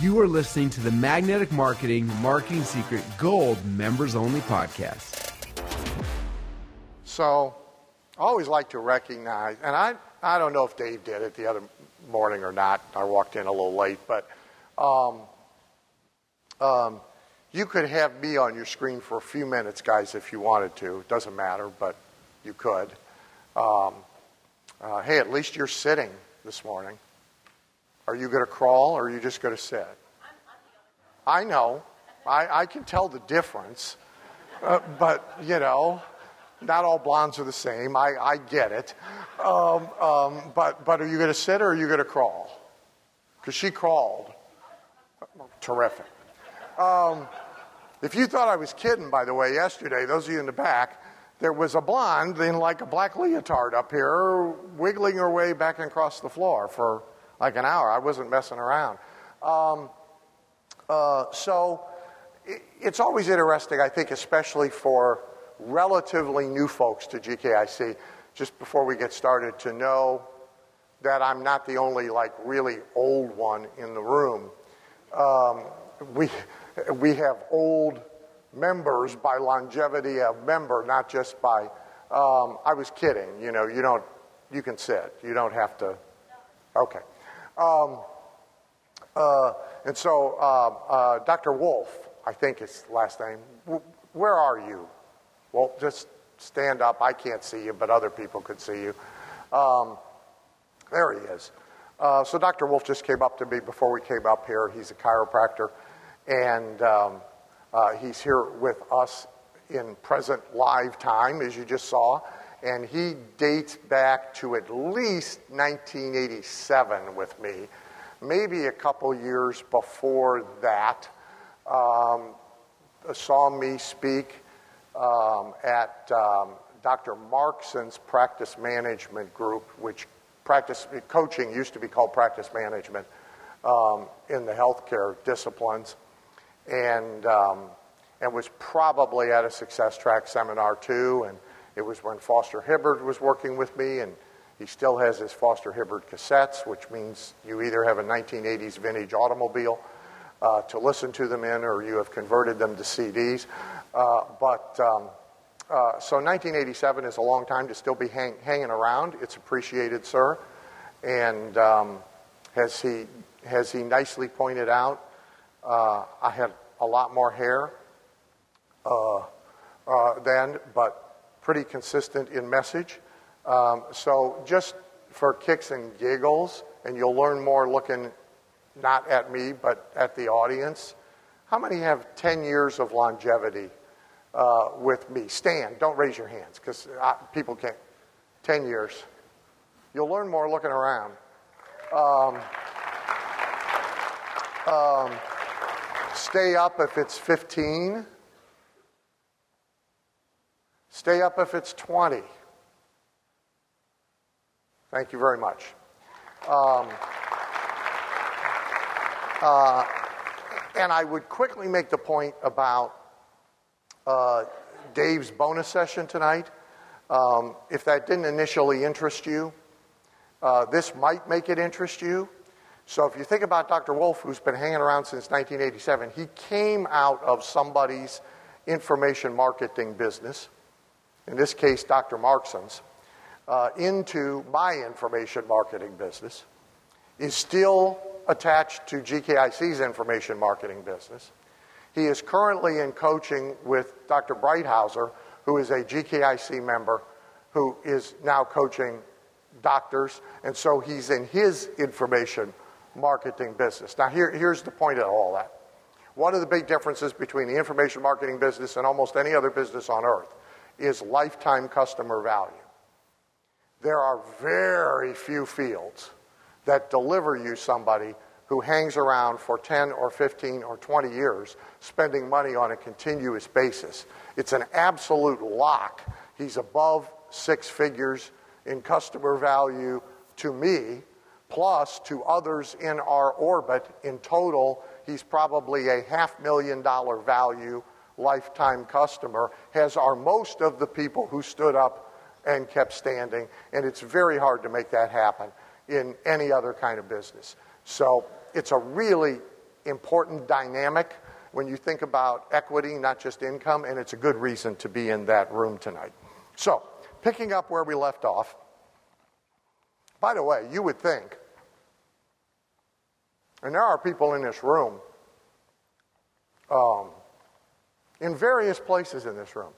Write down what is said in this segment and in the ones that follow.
You are listening to the Magnetic Marketing Marketing Secret Gold Members Only podcast. So, I always like to recognize, and I, I don't know if Dave did it the other morning or not. I walked in a little late, but um, um, you could have me on your screen for a few minutes, guys, if you wanted to. It doesn't matter, but you could. Um, uh, hey, at least you're sitting this morning. Are you going to crawl or are you just going to sit? I know. I, I can tell the difference. Uh, but, you know, not all blondes are the same. I, I get it. Um, um, but, but are you going to sit or are you going to crawl? Because she crawled. Terrific. Um, if you thought I was kidding, by the way, yesterday, those of you in the back, there was a blonde in like a black leotard up here, wiggling her way back and across the floor for like an hour. I wasn't messing around. Um, uh, so it, it's always interesting, I think, especially for relatively new folks to GKIC, just before we get started, to know that I'm not the only like really old one in the room. Um, we we have old members by longevity of member, not just by. Um, I was kidding. You know, you don't. You can sit. You don't have to. Okay. Um, uh, and so, uh, uh, Dr. Wolf, I think his last name. Where are you? Well, just stand up. I can't see you, but other people could see you. Um, there he is. Uh, so Dr. Wolf just came up to me before we came up here. He's a chiropractor, and um, uh, he's here with us in present live time, as you just saw and he dates back to at least 1987 with me, maybe a couple years before that. Um, saw me speak um, at um, Dr. Markson's practice management group, which practice coaching used to be called practice management um, in the healthcare disciplines, and um, and was probably at a success track seminar too, and it was when Foster Hibbard was working with me, and he still has his Foster Hibbard cassettes, which means you either have a 1980s vintage automobile uh, to listen to them in, or you have converted them to CDs. Uh, but um, uh, so 1987 is a long time to still be hang- hanging around. It's appreciated, sir. And um, as he has he nicely pointed out, uh, I had a lot more hair uh, uh, then, but pretty consistent in message. Um, so just for kicks and giggles, and you'll learn more looking not at me, but at the audience. How many have 10 years of longevity uh, with me? Stand, don't raise your hands because people can't. 10 years. You'll learn more looking around. Um, um, stay up if it's 15. Stay up if it's 20. Thank you very much. Um, uh, and I would quickly make the point about uh, Dave's bonus session tonight. Um, if that didn't initially interest you, uh, this might make it interest you. So if you think about Dr. Wolf, who's been hanging around since 1987, he came out of somebody's information marketing business in this case, Dr. Markson's, uh, into my information marketing business, is still attached to GKIC's information marketing business. He is currently in coaching with Dr. Breithauser, who is a GKIC member who is now coaching doctors, and so he's in his information marketing business. Now, here, here's the point of all that. One of the big differences between the information marketing business and almost any other business on earth is lifetime customer value. There are very few fields that deliver you somebody who hangs around for 10 or 15 or 20 years spending money on a continuous basis. It's an absolute lock. He's above six figures in customer value to me, plus to others in our orbit. In total, he's probably a half million dollar value lifetime customer, has are most of the people who stood up and kept standing. And it's very hard to make that happen in any other kind of business. So it's a really important dynamic when you think about equity, not just income, and it's a good reason to be in that room tonight. So, picking up where we left off, by the way, you would think, and there are people in this room, um, in various places in this room,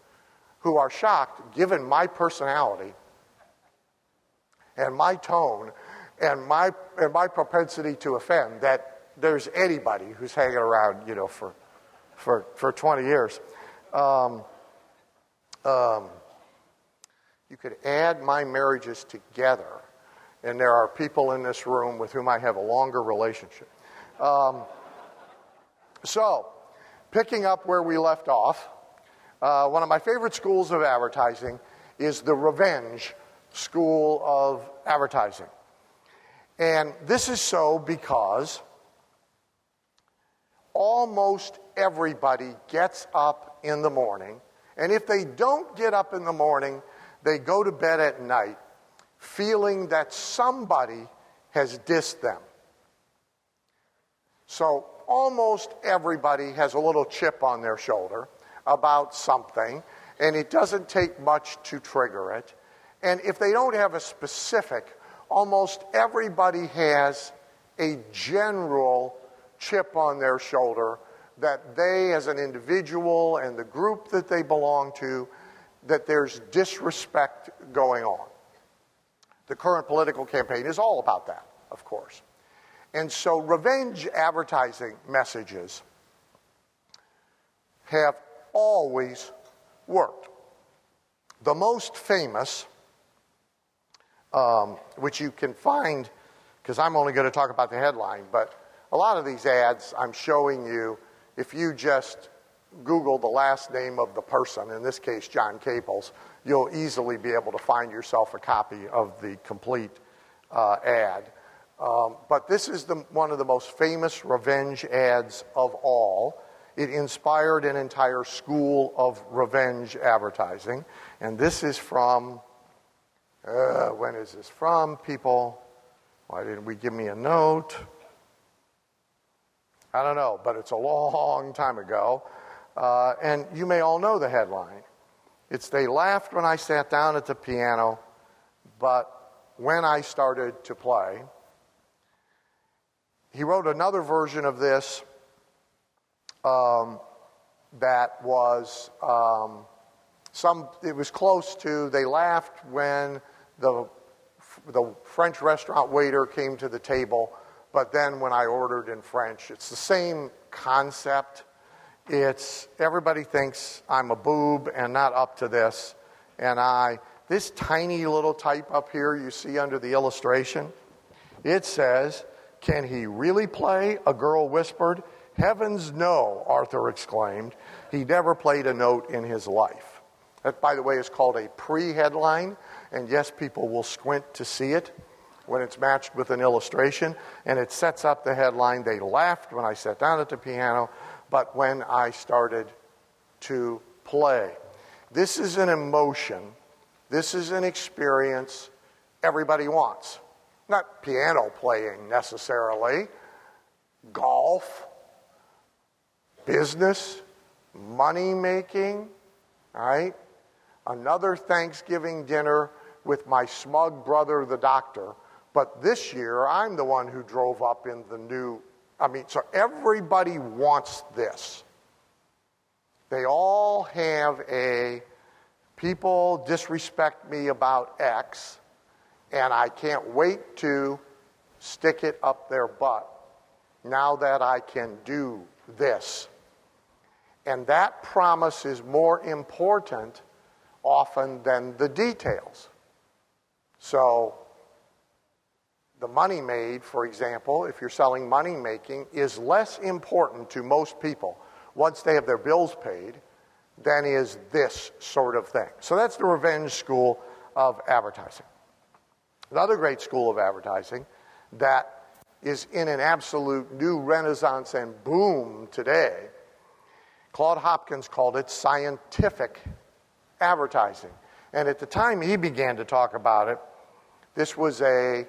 who are shocked, given my personality and my tone and my, and my propensity to offend, that there's anybody who's hanging around, you know, for, for, for 20 years. Um, um, you could add my marriages together, and there are people in this room with whom I have a longer relationship. Um, so, picking up where we left off, uh, one of my favorite schools of advertising is the revenge school of advertising. And this is so because almost everybody gets up in the morning, and if they don't get up in the morning, they go to bed at night feeling that somebody has dissed them. So almost everybody has a little chip on their shoulder about something, and it doesn't take much to trigger it. And if they don't have a specific, almost everybody has a general chip on their shoulder that they, as an individual and the group that they belong to, that there's disrespect going on. The current political campaign is all about that, of course. And so revenge advertising messages have always worked. The most famous, um, which you can find, because I'm only going to talk about the headline, but a lot of these ads I'm showing you, if you just Google the last name of the person, in this case, John Caples, you'll easily be able to find yourself a copy of the complete uh, ad. Um, but this is the, one of the most famous revenge ads of all. It inspired an entire school of revenge advertising. And this is from, uh, when is this from, people? Why didn't we give me a note? I don't know, but it's a long time ago. Uh, and you may all know the headline. It's They laughed when I sat down at the piano, but when I started to play. He wrote another version of this um, that was um, some, it was close to, they laughed when the, the French restaurant waiter came to the table, but then when I ordered in French, it's the same concept it's everybody thinks I'm a boob and not up to this. And I, this tiny little type up here you see under the illustration, it says, Can he really play? A girl whispered. Heavens no, Arthur exclaimed. He never played a note in his life. That, by the way, is called a pre headline. And yes, people will squint to see it when it's matched with an illustration. And it sets up the headline. They laughed when I sat down at the piano but when I started to play. This is an emotion, this is an experience everybody wants. Not piano playing necessarily, golf, business, money making, right? Another Thanksgiving dinner with my smug brother, the doctor. But this year, I'm the one who drove up in the new I mean, so everybody wants this. They all have a people disrespect me about X, and I can't wait to stick it up their butt now that I can do this. And that promise is more important often than the details. So the money made, for example, if you're selling money making, is less important to most people once they have their bills paid than is this sort of thing. So that's the revenge school of advertising. Another great school of advertising that is in an absolute new renaissance and boom today, Claude Hopkins called it scientific advertising. And at the time he began to talk about it, this was a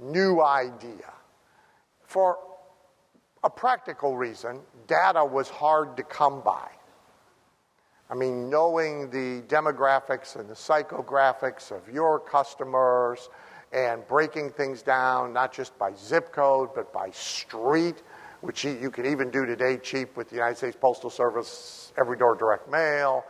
new idea. For a practical reason data was hard to come by. I mean, knowing the demographics and the psychographics of your customers and breaking things down, not just by zip code, but by street, which you can even do today cheap with the United States Postal Service, every door direct mail,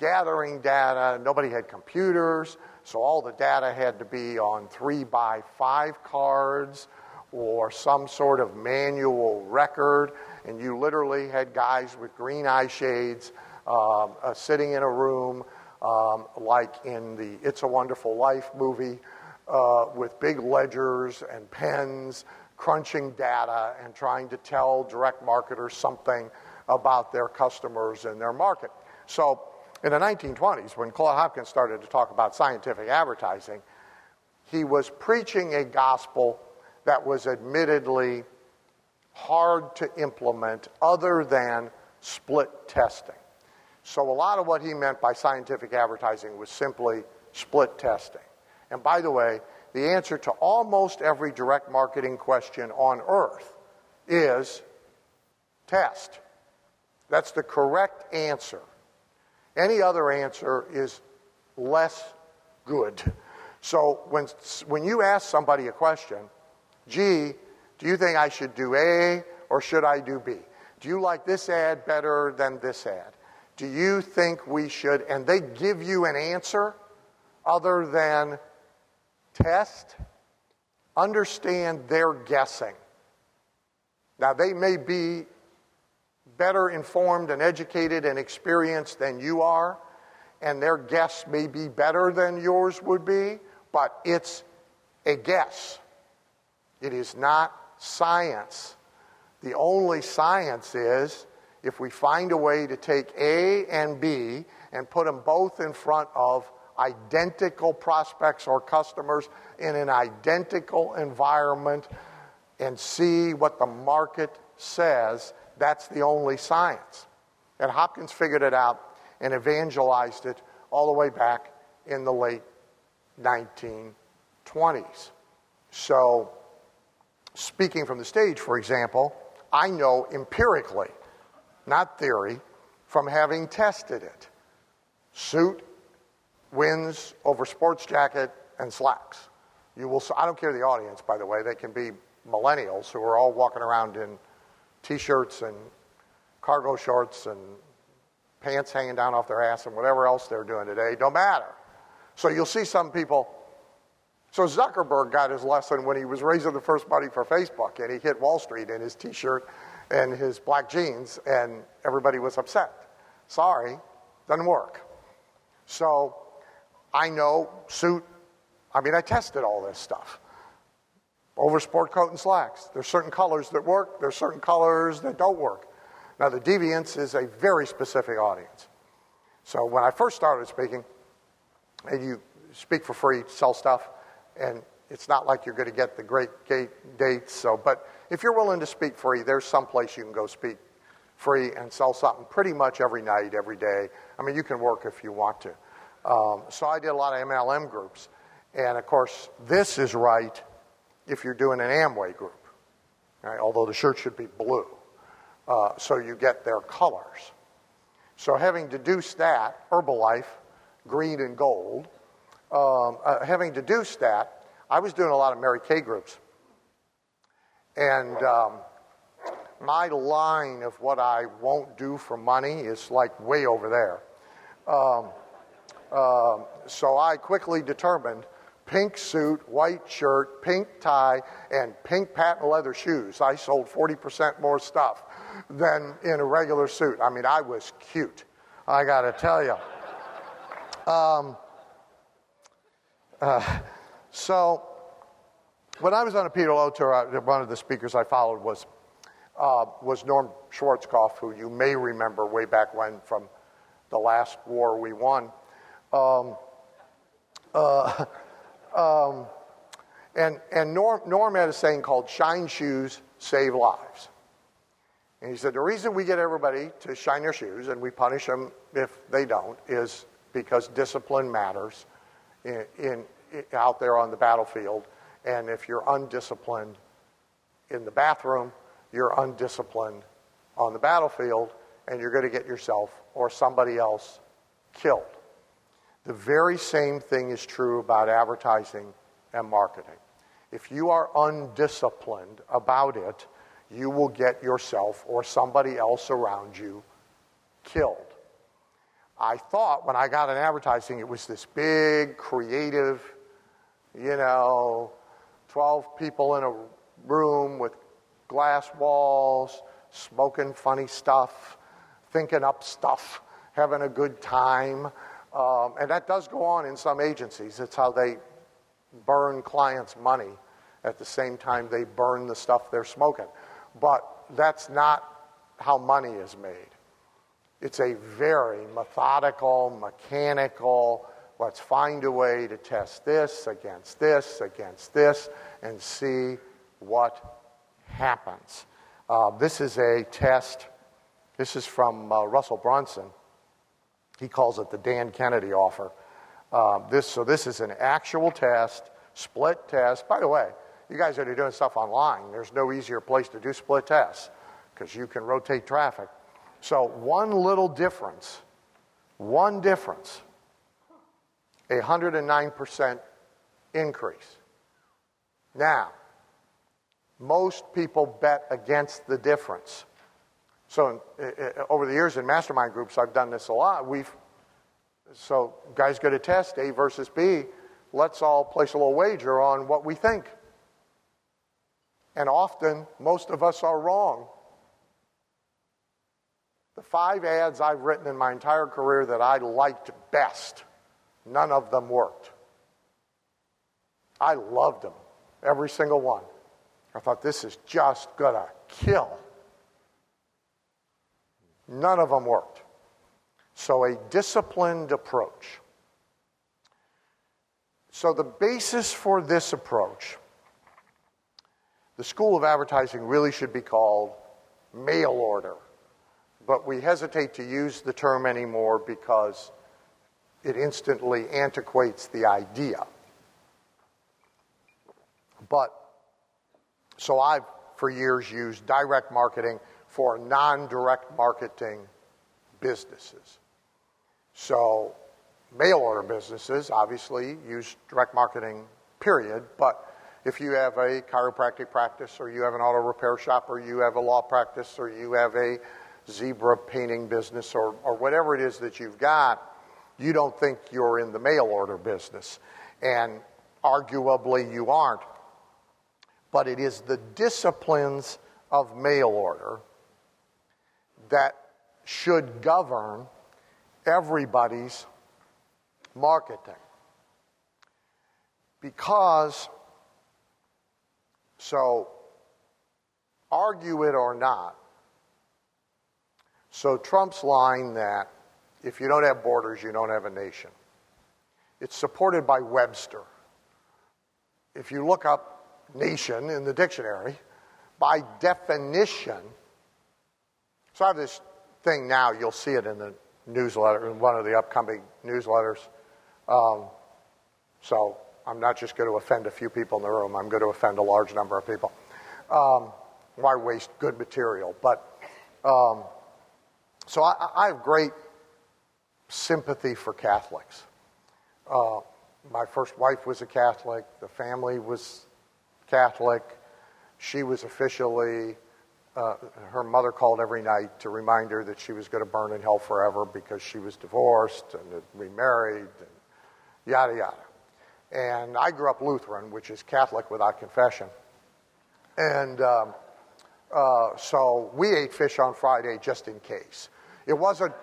gathering data. Nobody had computers, so all the data had to be on three by five cards or some sort of manual record, and you literally had guys with green eye shades um, uh, sitting in a room, um, like in the It's a Wonderful Life movie, uh, with big ledgers and pens, crunching data and trying to tell direct marketers something about their customers and their market. So, in the 1920s, when Claude Hopkins started to talk about scientific advertising, he was preaching a gospel that was admittedly hard to implement other than split testing. So, a lot of what he meant by scientific advertising was simply split testing. And by the way, the answer to almost every direct marketing question on earth is test. That's the correct answer. Any other answer is less good. So when, when you ask somebody a question, gee, do you think I should do A or should I do B? Do you like this ad better than this ad? Do you think we should? And they give you an answer other than test. Understand they're guessing. Now, they may be better informed and educated and experienced than you are, and their guess may be better than yours would be, but it's a guess. It is not science. The only science is if we find a way to take A and B and put them both in front of identical prospects or customers in an identical environment and see what the market says, that's the only science. And Hopkins figured it out and evangelized it all the way back in the late 1920s. So, speaking from the stage, for example, I know empirically, not theory, from having tested it. Suit wins over sports jacket and slacks. You will, I don't care the audience, by the way, they can be millennials who are all walking around in t shirts and cargo shorts and pants hanging down off their ass and whatever else they're doing today. Don't matter. So you'll see some people so Zuckerberg got his lesson when he was raising the first money for Facebook, and he hit Wall Street in his T-shirt and his black jeans, and everybody was upset. Sorry, doesn't work. So I know suit. I mean, I tested all this stuff over sport coat and slacks. There's certain colors that work. There's certain colors that don't work. Now, the deviance is a very specific audience. So when I first started speaking, and you speak for free, sell stuff and it's not like you're going to get the great gate dates. So, but if you're willing to speak free, there's some place you can go speak free and sell something pretty much every night, every day. I mean, you can work if you want to. Um, so I did a lot of MLM groups, and of course, this is right if you're doing an Amway group. Right? Although the shirt should be blue, uh, so you get their colors. So having deduced that, Herbalife, green and gold, um, uh, having deduced that, I was doing a lot of Mary Kay groups. And um, my line of what I won't do for money is like way over there. Um, uh, so I quickly determined pink suit, white shirt, pink tie, and pink patent leather shoes. I sold 40% more stuff than in a regular suit. I mean, I was cute, I got to tell you. Um, uh, so, when I was on a Peter Lowe tour, one of the speakers I followed was, uh, was Norm Schwarzkopf, who you may remember way back when from the last war we won. Um, uh, um, and and Norm, Norm had a saying called shine shoes, save lives. And he said, the reason we get everybody to shine their shoes and we punish them if they don't is because discipline matters in, in, out there on the battlefield. And if you're undisciplined in the bathroom, you're undisciplined on the battlefield and you're going to get yourself or somebody else killed. The very same thing is true about advertising and marketing. If you are undisciplined about it, you will get yourself or somebody else around you killed. I thought when I got in advertising, it was this big, creative, you know, 12 people in a room with glass walls, smoking funny stuff, thinking up stuff, having a good time. Um, and that does go on in some agencies. It's how they burn clients' money at the same time they burn the stuff they're smoking. But that's not how money is made. It's a very methodical, mechanical, let's find a way to test this against this against this and see what happens. Uh, this is a test. This is from uh, Russell Brunson. He calls it the Dan Kennedy offer. Uh, this, so this is an actual test, split test. By the way, you guys are doing stuff online, there's no easier place to do split tests because you can rotate traffic. So, one little difference, one difference, a 109% increase. Now, most people bet against the difference. So, uh, over the years in mastermind groups, I've done this a lot. We've so guys go to test A versus B. Let's all place a little wager on what we think. And often, most of us are wrong. The five ads I've written in my entire career that I liked best, none of them worked. I loved them, every single one. I thought, this is just to kill. None of them worked. So, a disciplined approach. So, the basis for this approach the School of Advertising really should be called mail order. But we hesitate to use the term anymore because it instantly antiquates the idea. But, so I've for years used direct marketing for non direct marketing businesses. So, mail order businesses obviously use direct marketing, period, but if you have a chiropractic practice, or you have an auto repair shop, or you have a law practice, or you have a zebra painting business, or, or whatever it is that you've got, you don't think you're in the mail order business. And arguably, you aren't. But it is the disciplines of mail order that should govern everybody's marketing. Because so, argue it or not. So, Trump's line that if you don't have borders, you don't have a nation. It's supported by Webster. If you look up nation in the dictionary, by definition, so I have this thing now, you'll see it in the newsletter, in one of the upcoming newsletters. Um, so I'm not just going to offend a few people in the room, I'm going to offend a large number of people. Um, why waste good material? But um, so I, I, have great sympathy for Catholics. Uh, my first wife was a Catholic, the family was Catholic. She was officially, uh, her mother called every night to remind her that she was going to burn in hell forever because she was divorced and remarried and yada yada. And I grew up Lutheran, which is Catholic without confession. And um, uh, so we ate fish on Friday just in case. It wasn't,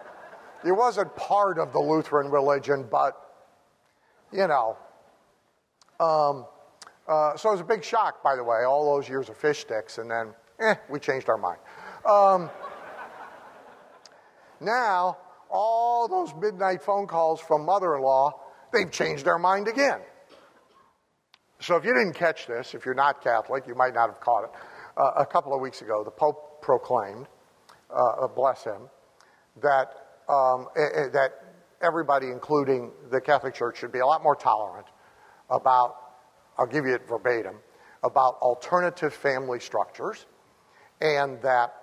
it wasn't part of the Lutheran religion, but, you know. Um, uh, so it was a big shock, by the way, all those years of fish sticks, and then, eh, we changed our mind. Um, now, all those midnight phone calls from mother in law, they've changed their mind again. So, if you didn't catch this, if you're not Catholic, you might not have caught it. Uh, a couple of weeks ago, the Pope proclaimed, uh, uh bless him, that, um, that everybody, including the Catholic Church, should be a lot more tolerant about, I'll give you it verbatim, about alternative family structures, and that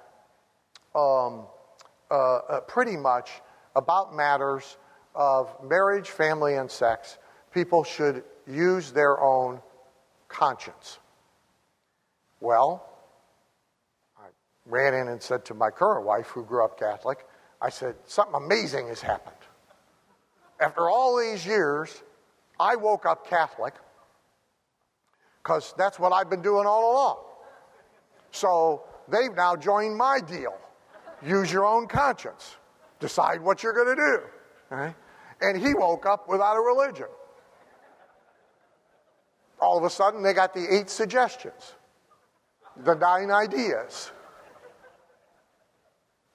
um, uh, uh, pretty much about matters of marriage, family, and sex, people should use their own conscience. Well, I ran in and said to my current wife, who grew up Catholic, I said, Something amazing has happened. After all these years, I woke up Catholic because that's what I've been doing all along. So they've now joined my deal. Use your own conscience, decide what you're going to do. Right? And he woke up without a religion. All of a sudden, they got the eight suggestions, the nine ideas.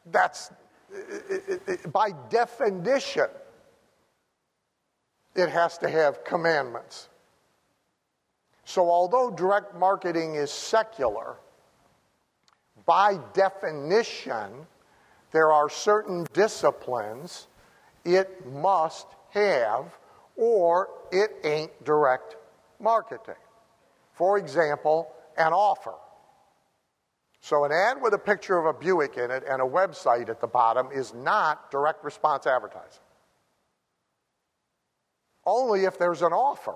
That's, by definition, it has to have commandments. So, although direct marketing is secular, by definition, there are certain disciplines it must have, or it ain't direct marketing. For example, an offer. So, an ad with a picture of a Buick in it and a website at the bottom is not direct response advertising. Only if there's an offer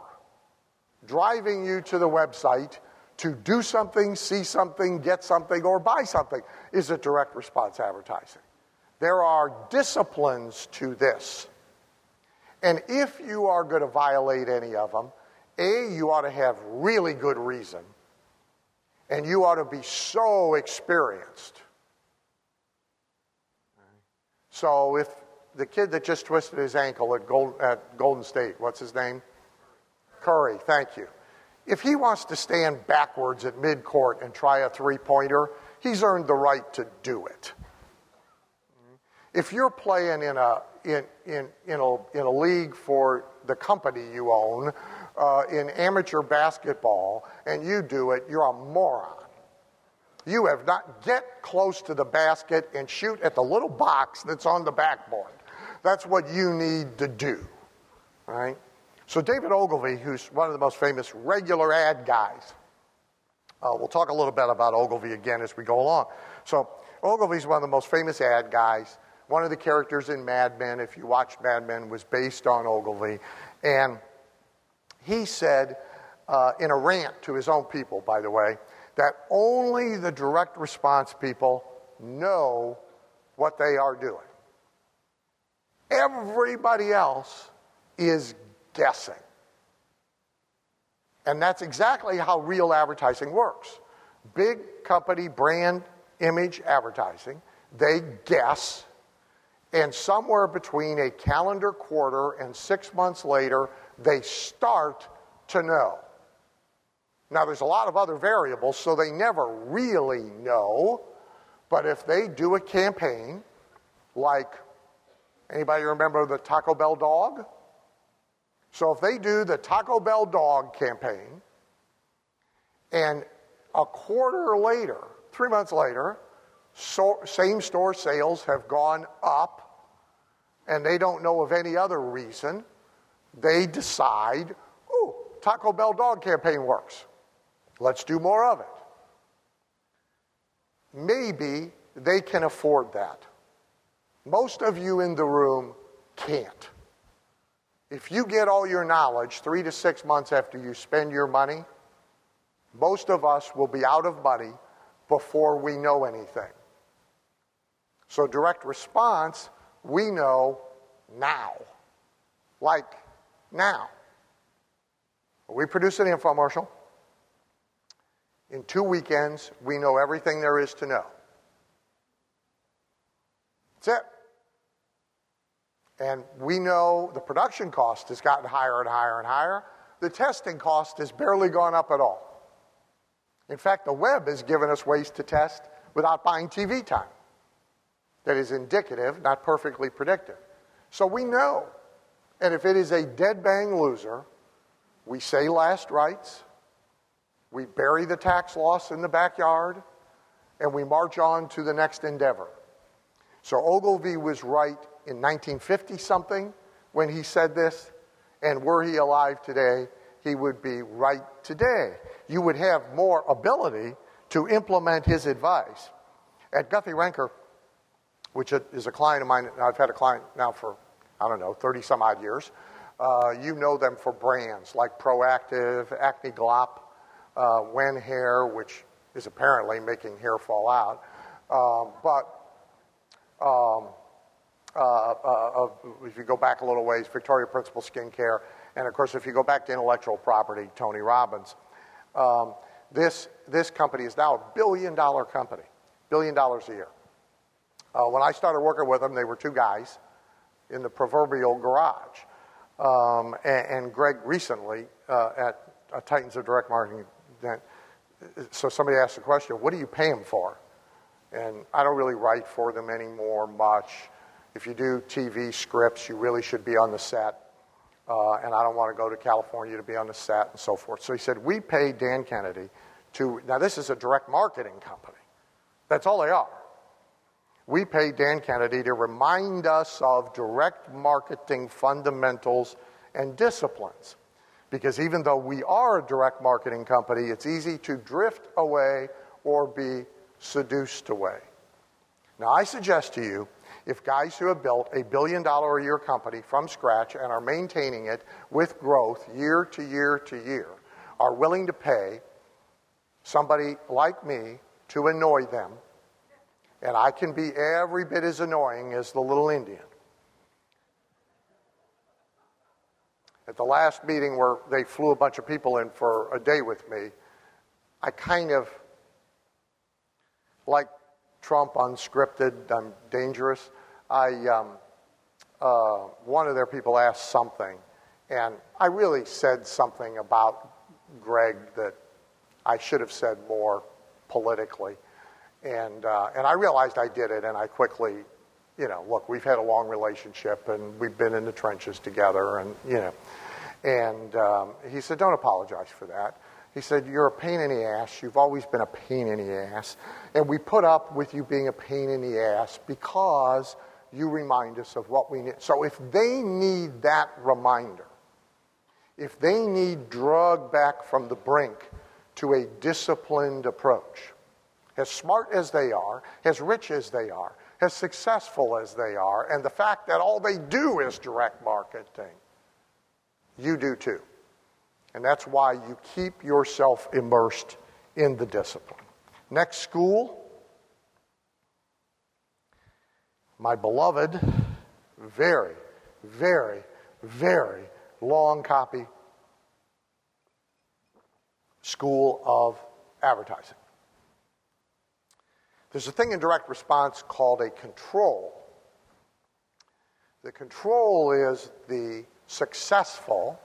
driving you to the website to do something, see something, get something, or buy something is it direct response advertising. There are disciplines to this. And if you are going to violate any of them, A, you ought to have really good reason, and you ought to be so experienced. So if the kid that just twisted his ankle at, Gold, at Golden State, what's his name? Curry, thank you. If he wants to stand backwards at midcourt and try a three pointer, he's earned the right to do it. If you're playing in a, in, in, in a, in a league for the company you own, uh, in amateur basketball, and you do it, you're a moron. You have not get close to the basket and shoot at the little box that's on the backboard. That's what you need to do. Right? So David Ogilvy, who's one of the most famous regular ad guys, uh, we'll talk a little bit about Ogilvy again as we go along. So Ogilvy's one of the most famous ad guys. One of the characters in Mad Men, if you watch Mad Men, was based on Ogilvy. And he said uh, in a rant to his own people, by the way, that only the direct response people know what they are doing. Everybody else is guessing. And that's exactly how real advertising works. Big company brand image advertising, they guess, and somewhere between a calendar quarter and six months later, they start to know. Now, there's a lot of other variables, so they never really know. But if they do a campaign, like anybody remember the Taco Bell dog? So if they do the Taco Bell dog campaign, and a quarter later, three months later, so, same store sales have gone up, and they don't know of any other reason, they decide, oh, Taco Bell dog campaign works. Let's do more of it. Maybe they can afford that. Most of you in the room can't. If you get all your knowledge three to six months after you spend your money, most of us will be out of money before we know anything. So, direct response, we know now. Like now. We produce an infomercial. In two weekends, we know everything there is to know. That's it. And we know the production cost has gotten higher and higher and higher. The testing cost has barely gone up at all. In fact, the web has given us ways to test without buying TV time. That is indicative, not perfectly predictive. So we know. And if it is a dead bang loser, we say last rites, we bury the tax loss in the backyard, and we march on to the next endeavor. So Ogilvy was right in 1950 something when he said this, and were he alive today, he would be right today. You would have more ability to implement his advice. At Guthy-Renker, which is a client of mine, I've had a client now for, I don't know, 30 some odd years. Uh, you know them for brands like Proactiv, Acne Glop, uh, Wen Hair, which is apparently making hair fall out. Um, but um, uh, uh, if you go back a little ways, Victoria Principal Skincare, and of course, if you go back to intellectual property, Tony Robbins. Um, this, this company is now a billion dollar company, billion dollars a year. Uh, when I started working with them, they were two guys in the proverbial garage. Um, and, and, Greg recently uh, at uh, Titans of Direct Marketing, so somebody asked the question, what do you pay them for? And I don't really write for them anymore much. If you do TV scripts, you really should be on the set. Uh, and I don't want to go to California to be on the set and so forth. So he said, We pay Dan Kennedy to, now this is a direct marketing company. That's all they are. We pay Dan Kennedy to remind us of direct marketing fundamentals and disciplines. Because even though we are a direct marketing company, it's easy to drift away or be seduced away. Now, I suggest to you if guys who have built a billion dollar a year company from scratch and are maintaining it with growth year to year to year are willing to pay somebody like me to annoy them, and I can be every bit as annoying as the little Indian. At the last meeting where they flew a bunch of people in for a day with me, I kind of, like Trump unscripted, I'm dangerous. I, um, uh, one of their people asked something, and I really said something about Greg that I should have said more politically. And, uh, and I realized I did it, and I quickly, you know, look, we've had a long relationship, and we've been in the trenches together, and, you know. And um, he said, don't apologize for that. He said, You're a pain in the ass. You've always been a pain in the ass. And we put up with you being a pain in the ass because you remind us of what we need. So if they need that reminder, if they need drug back from the brink to a disciplined approach, as smart as they are, as rich as they are, as successful as they are, and the fact that all they do is direct marketing, you do too. And that's why you keep yourself immersed in the discipline. Next school, my beloved, very, very, very long copy school of advertising. There's a thing in direct response called a control. The control is the successful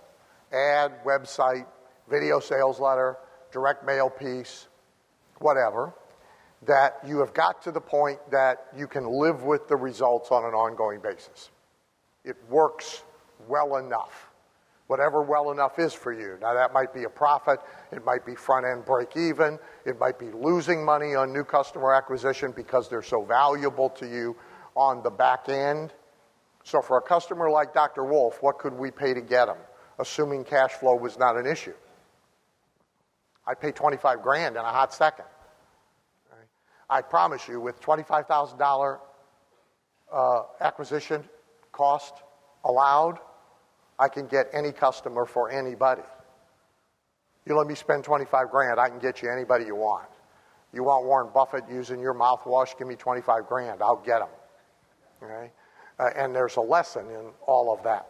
ad, website, video sales letter, direct mail piece, whatever, that you have got to the point that you can live with the results on an ongoing basis. It works well enough. Whatever well enough is for you. Now, that might be a profit, it might be front end break even, it might be losing money on new customer acquisition because they're so valuable to you on the back end. So, for a customer like Dr. Wolf, what could we pay to get them? assuming cash flow was not an issue. I'd pay 25 grand in a hot second. I promise you, with $25,000 uh, acquisition cost allowed, I can get any customer for anybody. You let me spend 25 grand, I can get you anybody you want. You want Warren Buffett using your mouthwash? Give me 25 grand, I'll get him. Okay? Uh, and there's a lesson in all of that.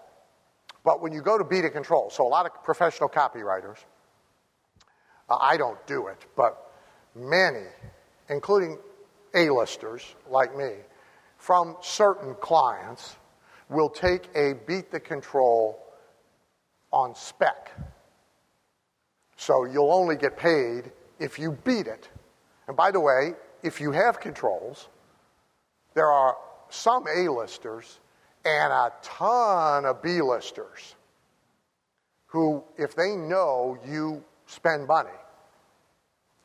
But when you go to beta control, so a lot of professional copywriters, uh, I don't do it, but many, including A-listers like me, from certain clients will take a beat the control on spec. So you'll only get paid if you beat it. And by the way, if you have controls, there are some A-listers and a ton of B-listers who, if they know you spend money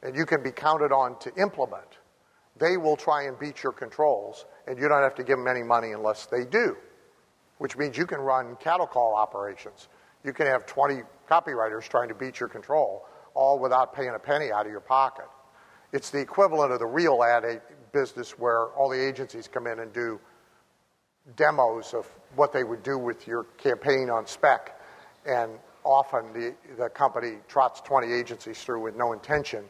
and you can be counted on to implement, they will try and beat your controls, and you don't have to give them any money unless they do, which means you can run cattle call operations. You can have 20 copywriters trying to beat your control, all without paying a penny out of your pocket. It's the equivalent of the real ad business where all the agencies come in and do demos of what they would do with your campaign on spec. And often the, the company trots 20 agencies through with no intention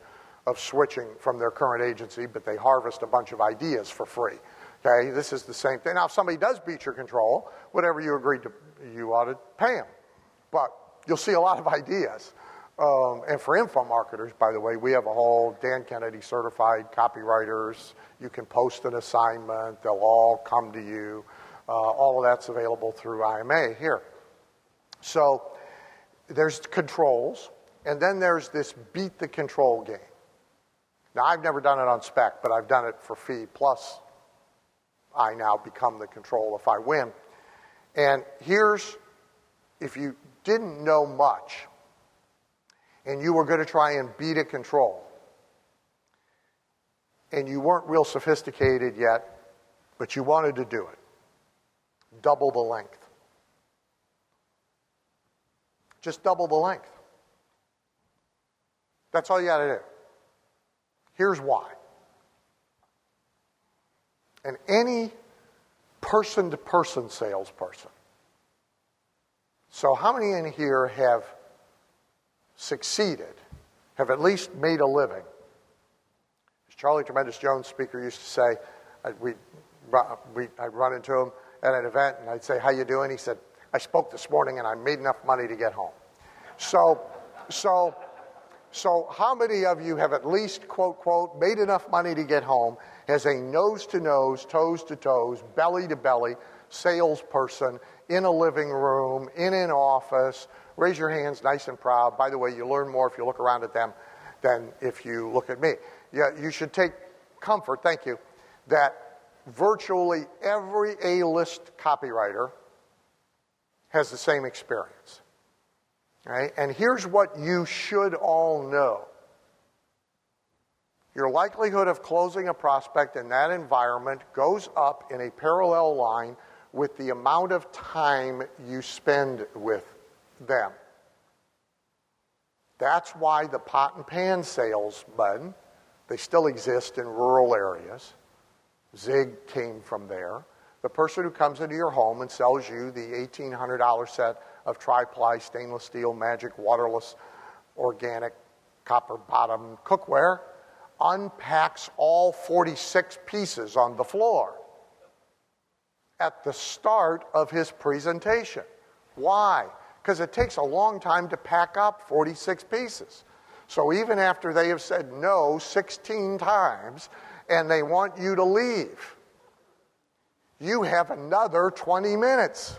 of switching from their current agency, but they harvest a bunch of ideas for free. Okay, this is the same thing. Now, if somebody does beat your control, whatever you agreed to, you ought to pay them. But you'll see a lot of ideas. Um, and for info marketers, by the way, we have a whole Dan Kennedy certified copywriters. You can post an assignment, they'll all come to you. Uh, all of that's available through IMA here. So there's controls, and then there's this beat the control game. Now, I've never done it on spec, but I've done it for fee, plus I now become the control if I win. And here's if you didn't know much and you were going to try and beat a control, and you weren't real sophisticated yet, but you wanted to do it, double the length. Just double the length. That's all you got to do. Here's why. And any person to person salesperson. So, how many in here have succeeded, have at least made a living? As Charlie Tremendous Jones, speaker, used to say, I'd, we, we, I'd run into him at an event and I'd say, How you doing? He said, I spoke this morning and I made enough money to get home. So, so, so how many of you have at least, quote, quote, made enough money to get home as a nose to nose, toes to toes, belly to belly salesperson in a living room, in an office? Raise your hands nice and proud. By the way, you learn more if you look around at them than if you look at me. Yeah, you should take comfort, thank you, that virtually every A list copywriter has the same experience. Right? And here's what you should all know your likelihood of closing a prospect in that environment goes up in a parallel line with the amount of time you spend with them. That's why the pot and pan salesmen, they still exist in rural areas. Zig came from there. The person who comes into your home and sells you the $1,800 set of tri-ply stainless steel magic waterless organic copper bottom cookware unpacks all 46 pieces on the floor at the start of his presentation. Why? Because it takes a long time to pack up 46 pieces. So even after they have said no 16 times and they want you to leave, you have another 20 minutes.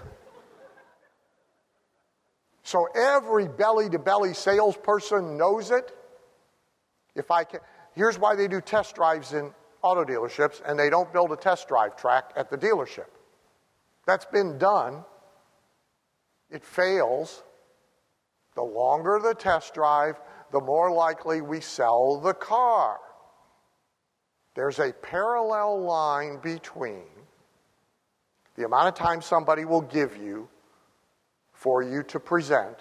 So every belly to belly salesperson knows it. If I can, here's why they do test drives in auto dealerships and they don't build a test drive track at the dealership. That's been done. It fails. The longer the test drive, the more likely we sell the car. There's a parallel line between the amount of time somebody will give you for you to present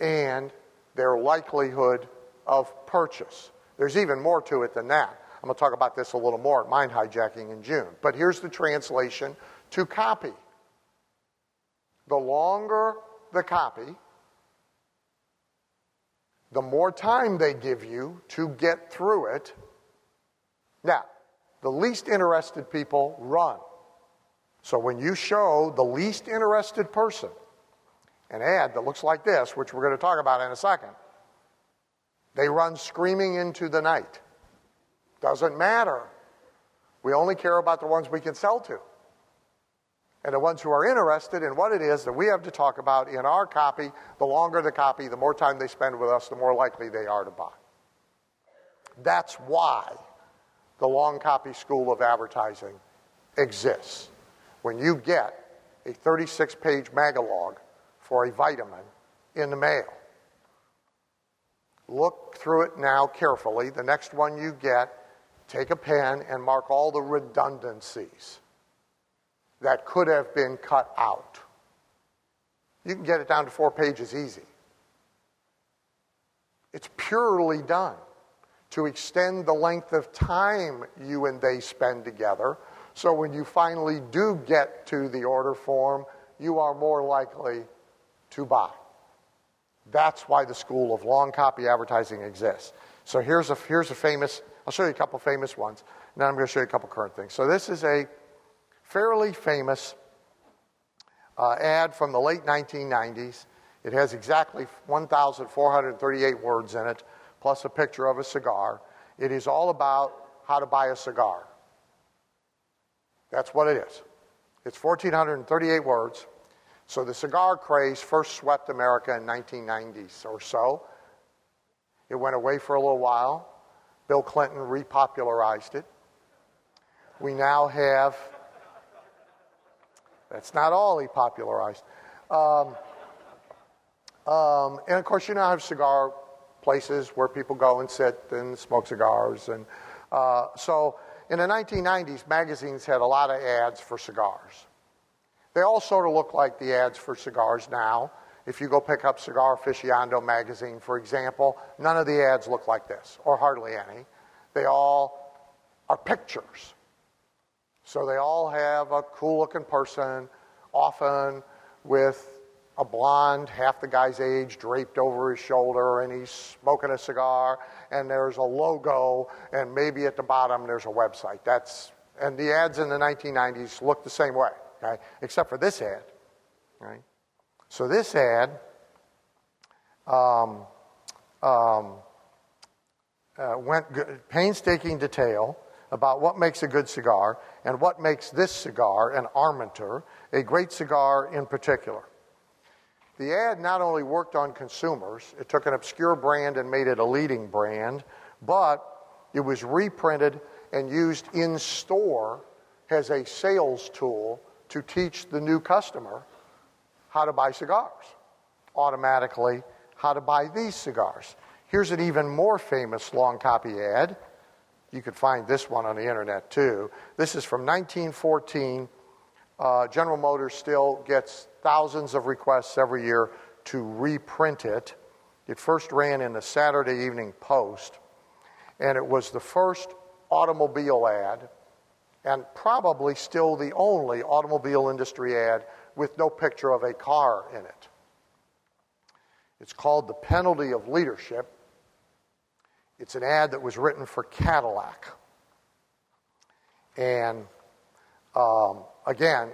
and their likelihood of purchase. There's even more to it than that. I'm going to talk about this a little more at Mind Hijacking in June. But here's the translation to copy. The longer the copy, the more time they give you to get through it. Now, the least interested people run. So when you show the least interested person an ad that looks like this, which we're going to talk about in a second, they run screaming into the night. Doesn't matter. We only care about the ones we can sell to. And the ones who are interested in what it is that we have to talk about in our copy, the longer the copy, the more time they spend with us, the more likely they are to buy. That's why the long copy school of advertising exists. When you get a 36 page magalog for a vitamin in the mail. Look through it now carefully. The next one you get, take a pen and mark all the redundancies that could have been cut out. You can get it down to four pages easy. It's purely done to extend the length of time you and they spend together. So when you finally do get to the order form, you are more likely to buy. That's why the school of long copy advertising exists. So here's a, here's a famous, I'll show you a couple famous ones, and then I'm going to show you a couple current things. So this is a fairly famous uh, ad from the late 1990s. It has exactly 1,438 words in it, plus a picture of a cigar. It is all about how to buy a cigar. That's what it is. It's 1,438 words. So the cigar craze first swept America in 1990s or so. It went away for a little while. Bill Clinton repopularized it. We now have, that's not all he popularized. Um, um, and of course, you now have cigar places where people go and sit and smoke cigars. And uh, so in the 1990s, magazines had a lot of ads for cigars. They all sort of look like the ads for cigars now. If you go pick up Cigar Aficionado magazine, for example, none of the ads look like this, or hardly any. They all are pictures. So they all have a cool looking person, often with a blonde, half the guy's age, draped over his shoulder, and he's smoking a cigar, and there's a logo, and maybe at the bottom there's a website. That's and the ads in the 1990s look the same way Except for this ad, right? So this ad um, um, uh, went painstaking detail about what makes a good cigar and what makes this cigar, an Armentor, a great cigar in particular. The ad not only worked on consumers, it took an obscure brand and made it a leading brand, but it was reprinted and used in store as a sales tool to teach the new customer how to buy cigars. Automatically, how to buy these cigars. Here's an even more famous long copy ad. You could find this one on the internet too. This is from 1914. Uh, General Motors still gets thousands of requests every year to reprint it. It first ran in the Saturday Evening Post, and it was the first automobile ad and probably still the only automobile industry ad with no picture of a car in it. It's called The Penalty of Leadership. It's an ad that was written for Cadillac. And um, again,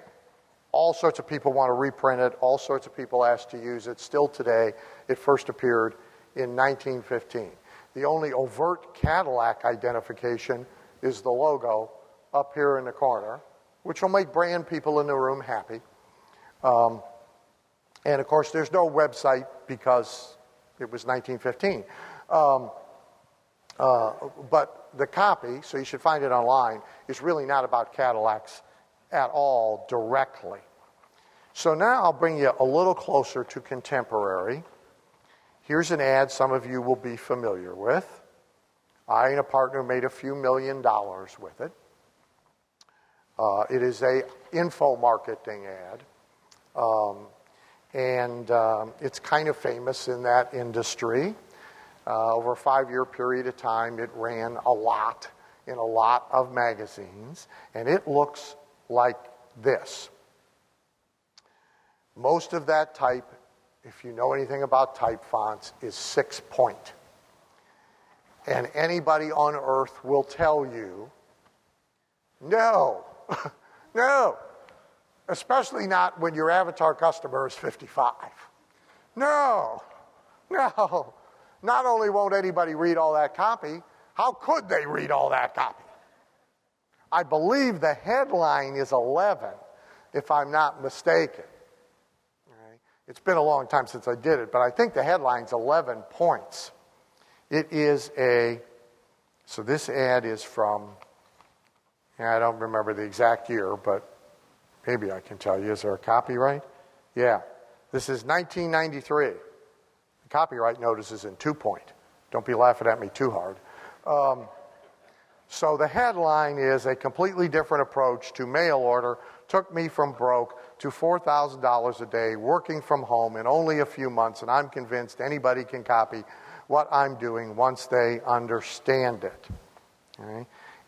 all sorts of people want to reprint it, all sorts of people ask to use it. Still today, it first appeared in 1915. The only overt Cadillac identification is the logo up here in the corner, which will make brand people in the room happy. Um, and of course, there's no website because it was 1915. Um, uh, but the copy, so you should find it online, is really not about Cadillacs at all directly. So now I'll bring you a little closer to contemporary. Here's an ad some of you will be familiar with. I and a partner made a few million dollars with it. Uh, it is a info marketing ad, um, and um, it's kind of famous in that industry. Uh, over a five-year period of time, it ran a lot in a lot of magazines, and it looks like this. Most of that type, if you know anything about type fonts, is six point. And anybody on earth will tell you, no, no. Especially not when your avatar customer is 55. No. No. Not only won't anybody read all that copy, how could they read all that copy? I believe the headline is 11, if I'm not mistaken. Right. It's been a long time since I did it, but I think the headline's 11 points. It is a, so this ad is from I don't remember the exact year, but maybe I can tell you. Is there a copyright? Yeah. This is 1993. The copyright notice is in two point. Don't be laughing at me too hard. Um, so the headline is a completely different approach to mail order took me from broke to $4,000 a day working from home in only a few months, and I'm convinced anybody can copy what I'm doing once they understand it.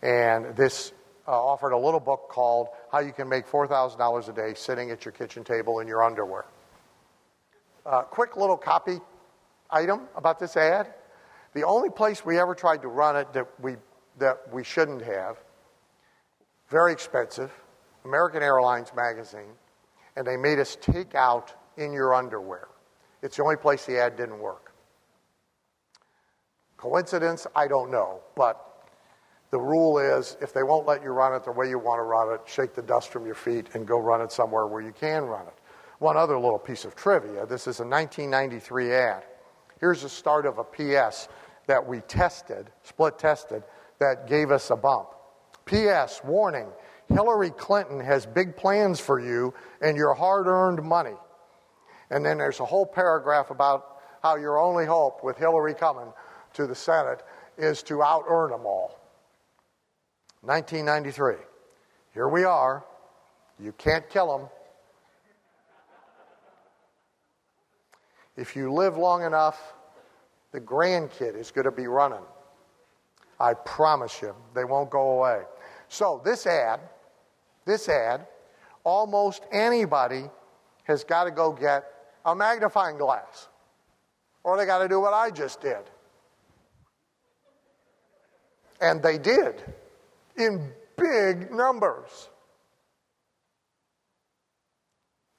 And this uh, offered a little book called How You Can Make $4,000 a Day Sitting at Your Kitchen Table in Your Underwear. Uh, quick little copy item about this ad. The only place we ever tried to run it that we, that we shouldn't have, very expensive, American Airlines magazine, and they made us take out in your underwear. It's the only place the ad didn't work. Coincidence? I don't know. But the rule is if they won't let you run it the way you want to run it, shake the dust from your feet and go run it somewhere where you can run it. One other little piece of trivia this is a 1993 ad. Here's the start of a PS that we tested, split tested, that gave us a bump. PS, warning Hillary Clinton has big plans for you and your hard earned money. And then there's a whole paragraph about how your only hope with Hillary coming to the Senate is to out earn them all. 1993. Here we are. You can't kill them. If you live long enough, the grandkid is going to be running. I promise you, they won't go away. So, this ad, this ad, almost anybody has got to go get a magnifying glass. Or they got to do what I just did. And they did in big numbers.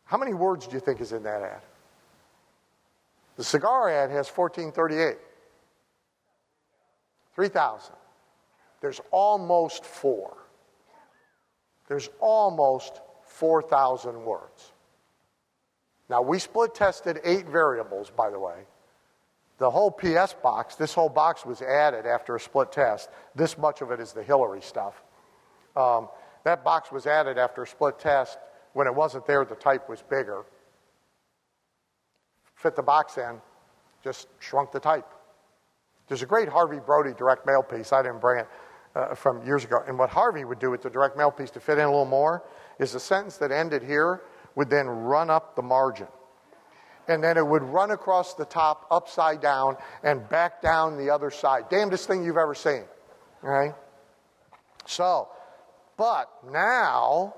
How many words do you think is in that ad? The cigar ad has 1438. 3,000. There's almost four. There's almost 4,000 words. Now, we split tested eight variables, by the way. The whole PS box, this whole box was added after a split test. This much of it is the Hillary stuff. Um, that box was added after a split test. When it wasn't there, the type was bigger. Fit the box in, just shrunk the type. There's a great Harvey Brody direct mail piece. I didn't bring it uh, from years ago. And what Harvey would do with the direct mail piece to fit in a little more is the sentence that ended here would then run up the margin and then it would run across the top upside down and back down the other side. Damnedest thing you've ever seen. Right? So, but now,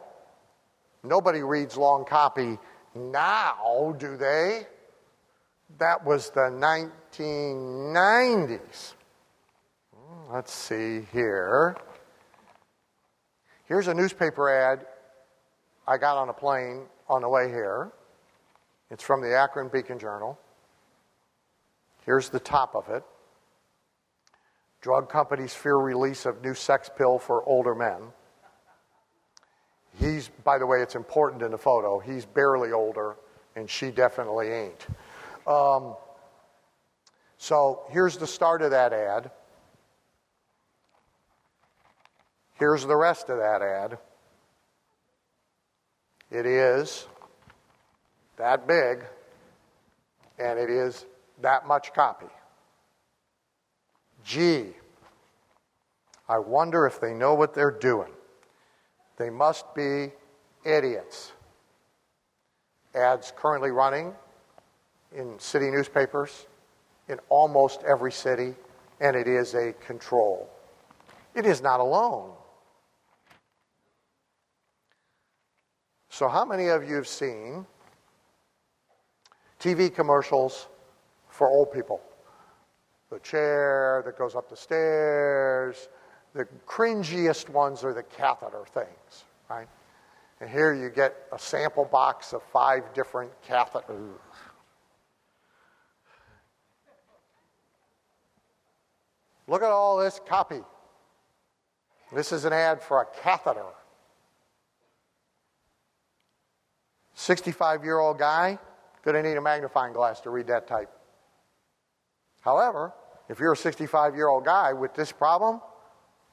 nobody reads long copy now, do they? That was the 1990s. Let's see here. Here's a newspaper ad I got on a plane on the way here. It's from the Akron Beacon Journal. Here's the top of it Drug companies fear release of new sex pill for older men. He's, by the way, it's important in the photo, he's barely older, and she definitely ain't. Um, so here's the start of that ad. Here's the rest of that ad. It is that big, and it is that much copy. Gee, I wonder if they know what they're doing. They must be idiots. Ads currently running in city newspapers in almost every city, and it is a control. It is not alone. So, how many of you have seen TV commercials for old people. The chair that goes up the stairs. The cringiest ones are the catheter things, right? And here you get a sample box of five different catheters. Look at all this copy. This is an ad for a catheter. 65 year old guy going to need a magnifying glass to read that type. However, if you're a 65 year old guy with this problem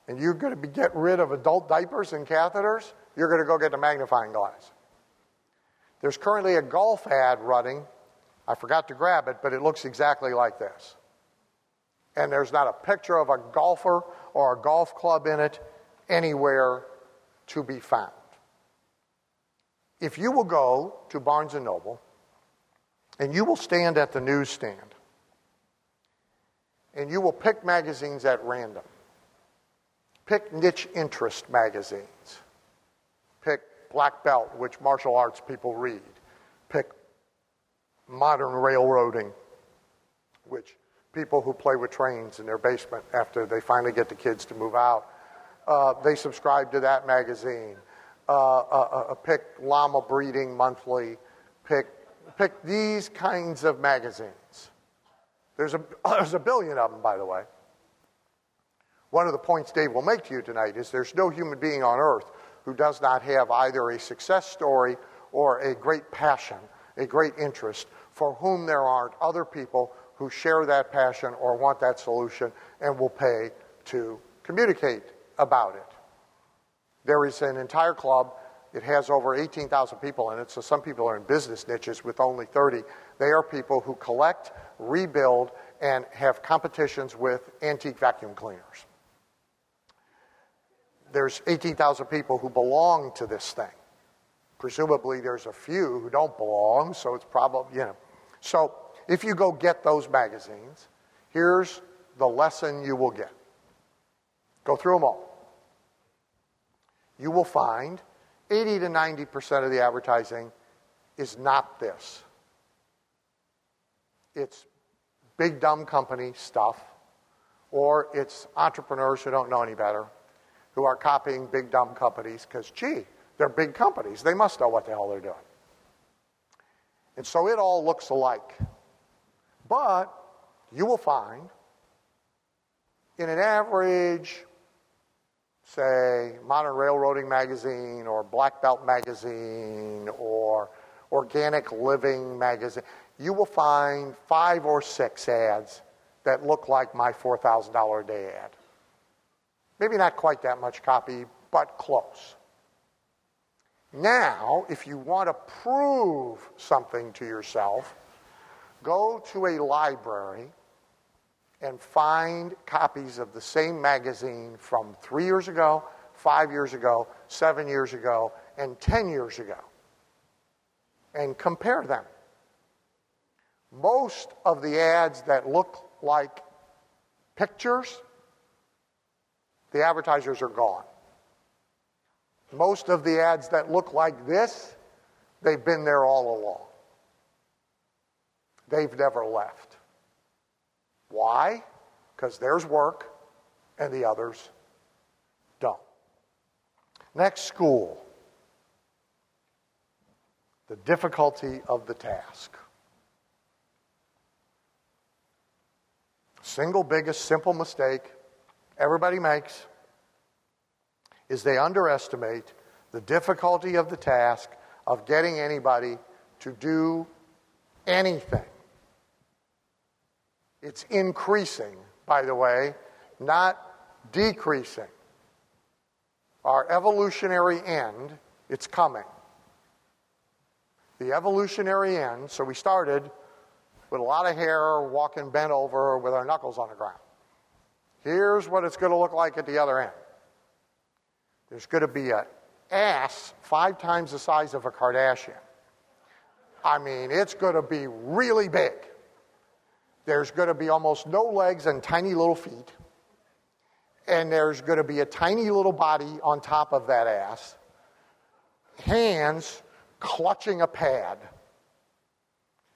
and you're going to be, get rid of adult diapers and catheters, you're going to go get a magnifying glass. There's currently a golf ad running. I forgot to grab it, but it looks exactly like this. And there's not a picture of a golfer or a golf club in it anywhere to be found. If you will go to Barnes and Noble and you will stand at the newsstand and you will pick magazines at random. Pick niche interest magazines. Pick Black Belt, which martial arts people read. Pick Modern Railroading, which people who play with trains in their basement after they finally get the kids to move out, uh, they subscribe to that magazine. Uh, uh, uh pick Llama Breeding Monthly. Pick, pick these kinds of magazines. There's a, there's a billion of them, by the way. One of the points Dave will make to you tonight is there's no human being on earth who does not have either a success story or a great passion, a great interest, for whom there aren't other people who share that passion or want that solution and will pay to communicate about it. There is an entire club. It has over 18,000 people in it, so some people are in business niches with only 30. They are people who collect, rebuild, and have competitions with antique vacuum cleaners. There's 18,000 people who belong to this thing. Presumably, there's a few who don't belong, so it's probably, you know. So, if you go get those magazines, here's the lesson you will get. Go through them all. You will find 80 to 90% of the advertising is not this. It's big, dumb company stuff, or it's entrepreneurs who don't know any better, who are copying big, dumb companies because, gee, they're big companies. They must know what the hell they're doing. And so it all looks alike. But you will find in an average, say, Modern Railroading magazine or Black Belt magazine or Organic Living magazine, you will find five or six ads that look like my $4,000 a day ad. Maybe not quite that much copy, but close. Now, if you want to prove something to yourself, go to a library and find copies of the same magazine from three years ago, five years ago, seven years ago, and 10 years ago, and compare them. Most of the ads that look like pictures, the advertisers are gone. Most of the ads that look like this, they've been there all along. They've never left. Why? Because there's work and the others don't. Next, school. The difficulty of the task. Single biggest simple mistake everybody makes is they underestimate the difficulty of the task of getting anybody to do anything. It's increasing, by the way, not decreasing. Our evolutionary end, it's coming. The evolutionary end, so we started with a lot of hair, walking bent over with our knuckles on the ground. Here's what it's going to look like at the other end. There's going to be an ass five times the size of a Kardashian. I mean, it's going to be really big. There's going to be almost no legs and tiny little feet. And there's going to be a tiny little body on top of that ass, hands clutching a pad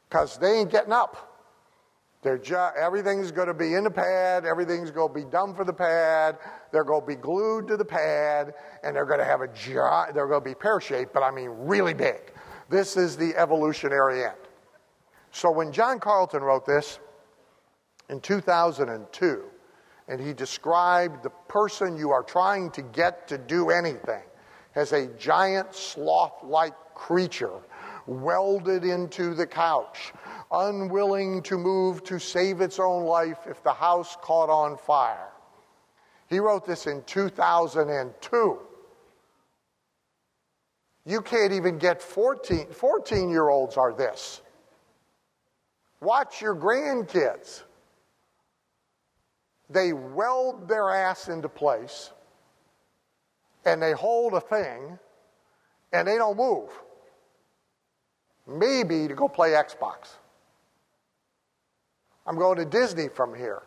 because they ain't getting up. They're ju- everything's going to be in the pad. Everything's going to be done for the pad. They're going to be glued to the pad, and they're going to have a gi- they're going to be pear shaped, but I mean really big. This is the evolutionary end. So when John Carlton wrote this, in 2002, and he described the person you are trying to get to do anything as a giant sloth like creature welded into the couch, unwilling to move to save its own life if the house caught on fire. He wrote this in 2002. You can't even get 14, 14 year olds are this. Watch your grandkids. They weld their ass into place and they hold a thing and they don't move. Maybe to go play Xbox. I'm going to Disney from here.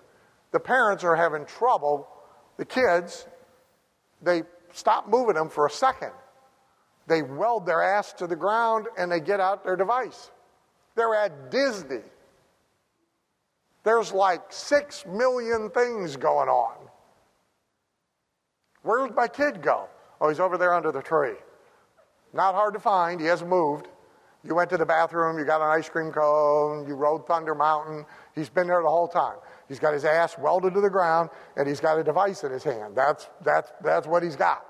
The parents are having trouble. The kids, they stop moving them for a second. They weld their ass to the ground and they get out their device. They're at Disney. There's like six million things going on. Where'd my kid go? Oh, he's over there under the tree. Not hard to find. He hasn't moved. You went to the bathroom, you got an ice cream cone, you rode Thunder Mountain. He's been there the whole time. He's got his ass welded to the ground, and he's got a device in his hand. That's, that's, that's what he's got.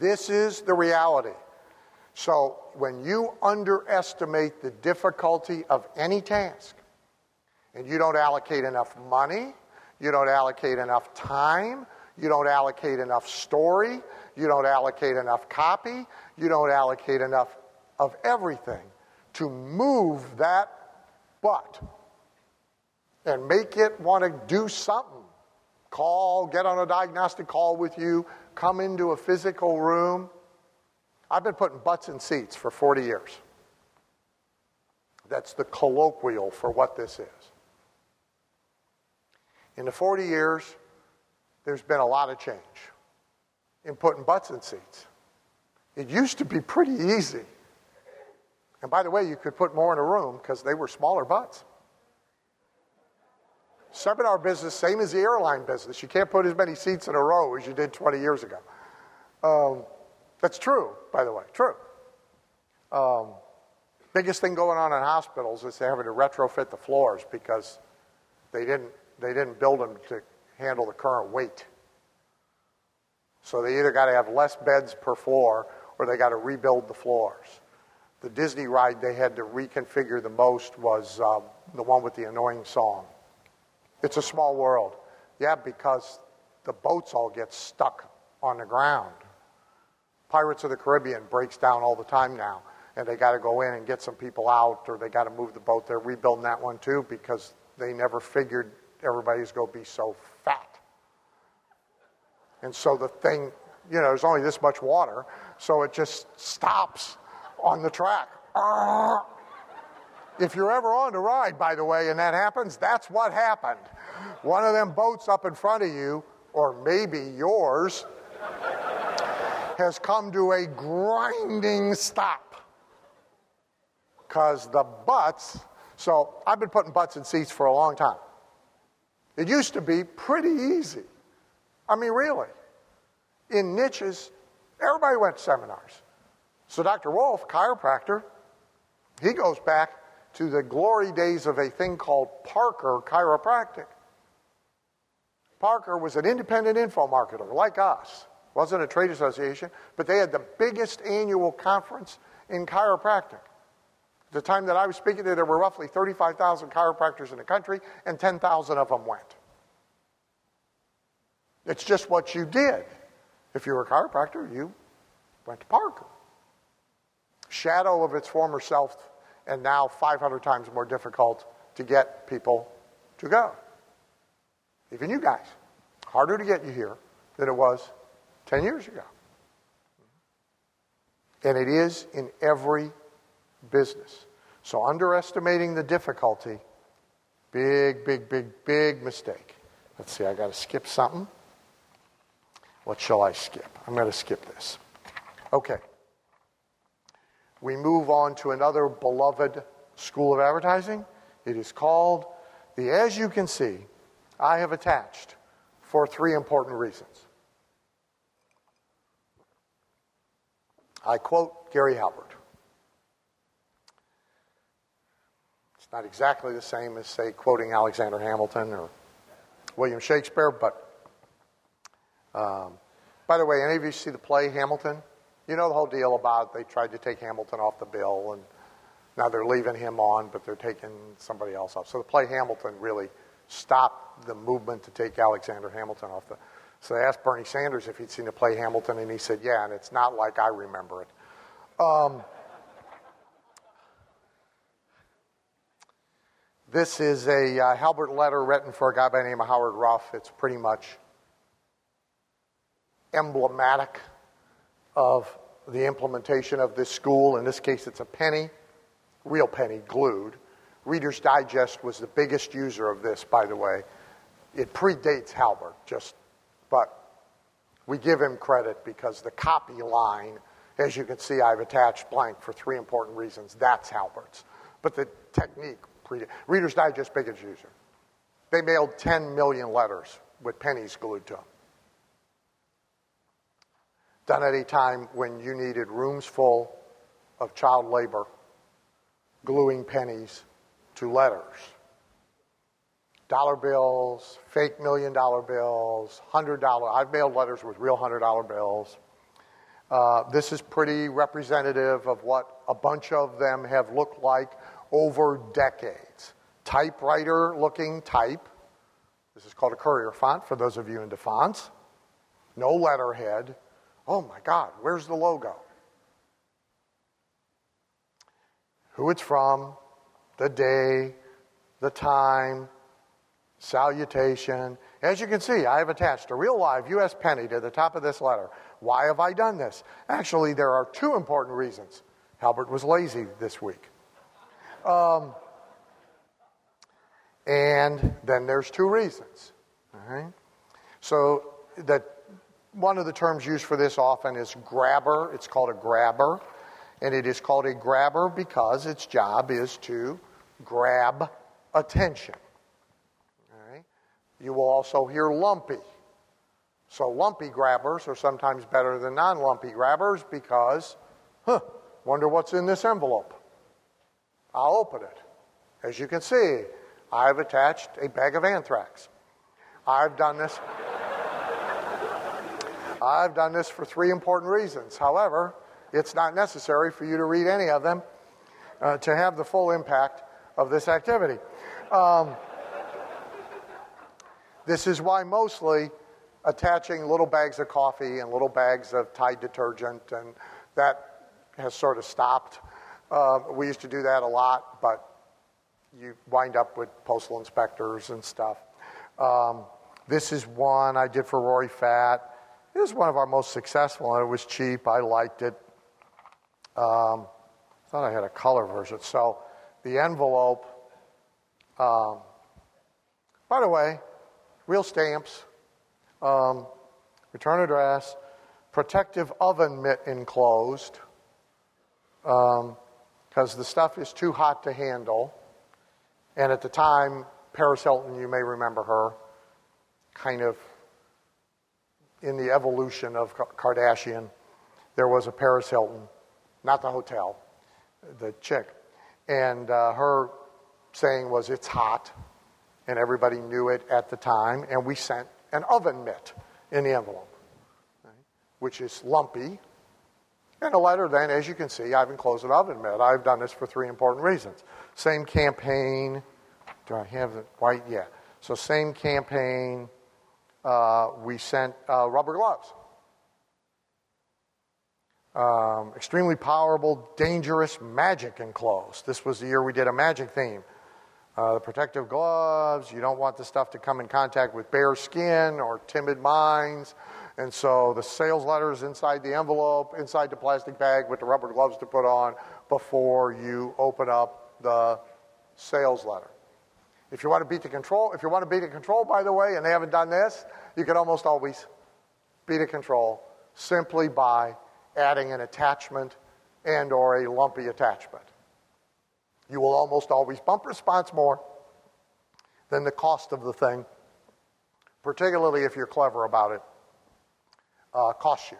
This is the reality. So when you underestimate the difficulty of any task, and you don't allocate enough money, you don't allocate enough time, you don't allocate enough story, you don't allocate enough copy, you don't allocate enough of everything to move that butt and make it want to do something. Call, get on a diagnostic call with you, come into a physical room. I've been putting butts in seats for 40 years. That's the colloquial for what this is. In the 40 years, there's been a lot of change in putting butts in seats. It used to be pretty easy. And by the way, you could put more in a room because they were smaller butts. Seminar business, same as the airline business. You can't put as many seats in a row as you did 20 years ago. Um, that's true, by the way, true. Um, biggest thing going on in hospitals is they're having to retrofit the floors because they didn't, they didn't build them to handle the current weight. So they either got to have less beds per floor or they got to rebuild the floors. The Disney ride they had to reconfigure the most was um, the one with the annoying song. It's a small world. Yeah, because the boats all get stuck on the ground. Pirates of the Caribbean breaks down all the time now, and they got to go in and get some people out, or they got to move the boat. They're rebuilding that one too because they never figured everybody's going to be so fat. And so the thing, you know, there's only this much water, so it just stops on the track. If you're ever on the ride, by the way, and that happens, that's what happened. One of them boats up in front of you, or maybe yours, has come to a grinding stop. Because the butts, so I've been putting butts in seats for a long time. It used to be pretty easy. I mean, really. In niches, everybody went to seminars. So Dr. Wolf, chiropractor, he goes back to the glory days of a thing called Parker Chiropractic. Parker was an independent info marketer like us. Wasn't a trade association, but they had the biggest annual conference in chiropractic. The time that I was speaking there, there were roughly 35,000 chiropractors in the country, and 10,000 of them went. It's just what you did. If you were a chiropractor, you went to Parker. Shadow of its former self, and now 500 times more difficult to get people to go. Even you guys. Harder to get you here than it was 10 years ago. And it is in every business. So underestimating the difficulty, big, big, big, big mistake. Let's see, I got to skip something. What shall I skip? I'm going to skip this. Okay. We move on to another beloved school of advertising. It is called the As You Can See, I Have Attached for three important reasons. I quote Gary Halbert. Not exactly the same as, say, quoting Alexander Hamilton or William Shakespeare, but um, by the way, any of you see the play Hamilton? You know the whole deal about they tried to take Hamilton off the bill, and now they're leaving him on, but they're taking somebody else off. So the play Hamilton really stopped the movement to take Alexander Hamilton off the. So they asked Bernie Sanders if he'd seen the play Hamilton, and he said, "Yeah," and it's not like I remember it. Um, this is a uh, Halbert letter written for a guy by the name of Howard Ruff. It's pretty much emblematic of the implementation of this school. In this case, it's a penny, real penny, glued. Reader's Digest was the biggest user of this, by the way, it predates Halbert, just, but we give him credit because the copy line, as you can see, I've attached blank for three important reasons. That's Halbert's. But the technique, Reader's Digest Biggins user. They mailed 10 million letters with pennies glued to them. Done at a time when you needed rooms full of child labor gluing pennies to letters. Dollar bills, fake million dollar bills, hundred dollar. I've mailed letters with real hundred dollar bills. Uh, this is pretty representative of what a bunch of them have looked like over decades. Typewriter looking type. This is called a courier font for those of you into fonts. No letterhead. Oh my God, where's the logo? Who it's from, the day, the time, salutation. As you can see, I have attached a real live U.S. penny to the top of this letter. Why have I done this? Actually, there are two important reasons. Halbert was lazy this week. Um, and then there's two reasons. So that one of the terms used for this often is grabber. It's called a grabber. And it is called a grabber because its job is to grab attention. All right? You will also hear lumpy. So lumpy grabbers are sometimes better than non lumpy grabbers because, huh, wonder what's in this envelope. I'll open it. As you can see, I've attached a bag of anthrax. I've done this. I've done this for three important reasons. However, it's not necessary for you to read any of them uh, to have the full impact of this activity. Um, this is why mostly attaching little bags of coffee and little bags of Tide detergent, and that has sort of stopped. Uh, we used to do that a lot, but you wind up with postal inspectors and stuff. Um, this is one I did for Rory Fatt. It was one of our most successful, and it was cheap. I liked it. Um, thought I had a color version. So the envelope. Um, by the way, real stamps, um, return address, protective oven mitt enclosed, because the stuff is too hot to handle. And at the time, Paris Hilton, you may remember her, kind of in the evolution of Kardashian, there was a Paris Hilton, not the hotel, the chick. And uh, her saying was, It's hot. And everybody knew it at the time. And we sent an oven mitt in the envelope, right, which is lumpy. And a letter, then, as you can see, I've enclosed an oven mitt. I've done this for three important reasons. Same campaign. Do I have the white? Yeah. So, same campaign. Uh, we sent uh, rubber gloves. Um, extremely powerful, dangerous magic enclosed. This was the year we did a magic theme. Uh, the protective gloves, you don't want the stuff to come in contact with bare skin or timid minds. And so the sales letter is inside the envelope, inside the plastic bag with the rubber gloves to put on before you open up the sales letter. If you want to beat the control, if you want to beat the control, by the way, and they haven't done this, you can almost always beat a control simply by adding an attachment and or a lumpy attachment. You will almost always bump response more than the cost of the thing, particularly if you're clever about it, uh, costs you.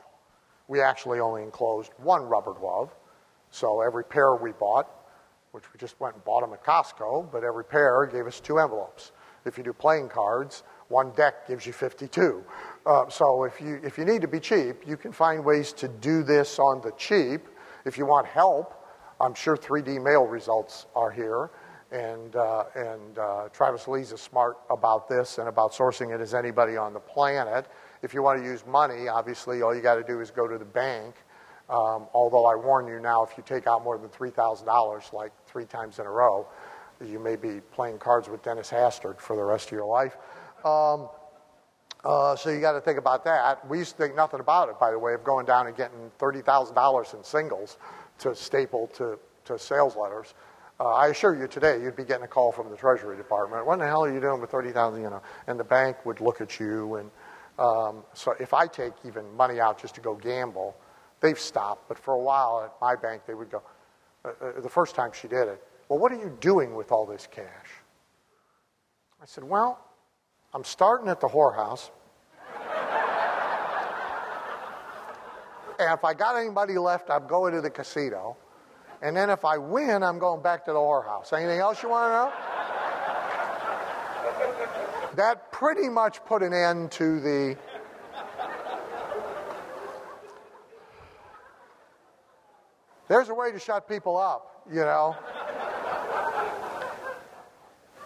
We actually only enclosed one rubber glove, so every pair we bought, which we just went and bought them at Costco, but every pair gave us two envelopes. If you do playing cards, one deck gives you 52. Uh, so if you, if you need to be cheap, you can find ways to do this on the cheap. If you want help, I'm sure 3D mail results are here. And, uh, and uh, Travis Lee's as smart about this and about sourcing it as anybody on the planet. If you want to use money, obviously all you got to do is go to the bank. Um, although I warn you now, if you take out more than $3,000, like three times in a row, you may be playing cards with Dennis Hastert for the rest of your life. Um, uh, so you got to think about that. We used to think nothing about it, by the way, of going down and getting $30,000 in singles to staple to, to sales letters. Uh, I assure you today, you'd be getting a call from the Treasury Department. What the hell are you doing with 30000 you know? And the bank would look at you. And um, so if I take even money out just to go gamble, they've stopped. But for a while at my bank, they would go, uh, uh, the first time she did it, well, what are you doing with all this cash? I said, well, I'm starting at the whorehouse. and if I got anybody left, I'm going to the casino. And then if I win, I'm going back to the whorehouse. Anything else you want to know? That pretty much put an end to the. There's a way to shut people up, you know.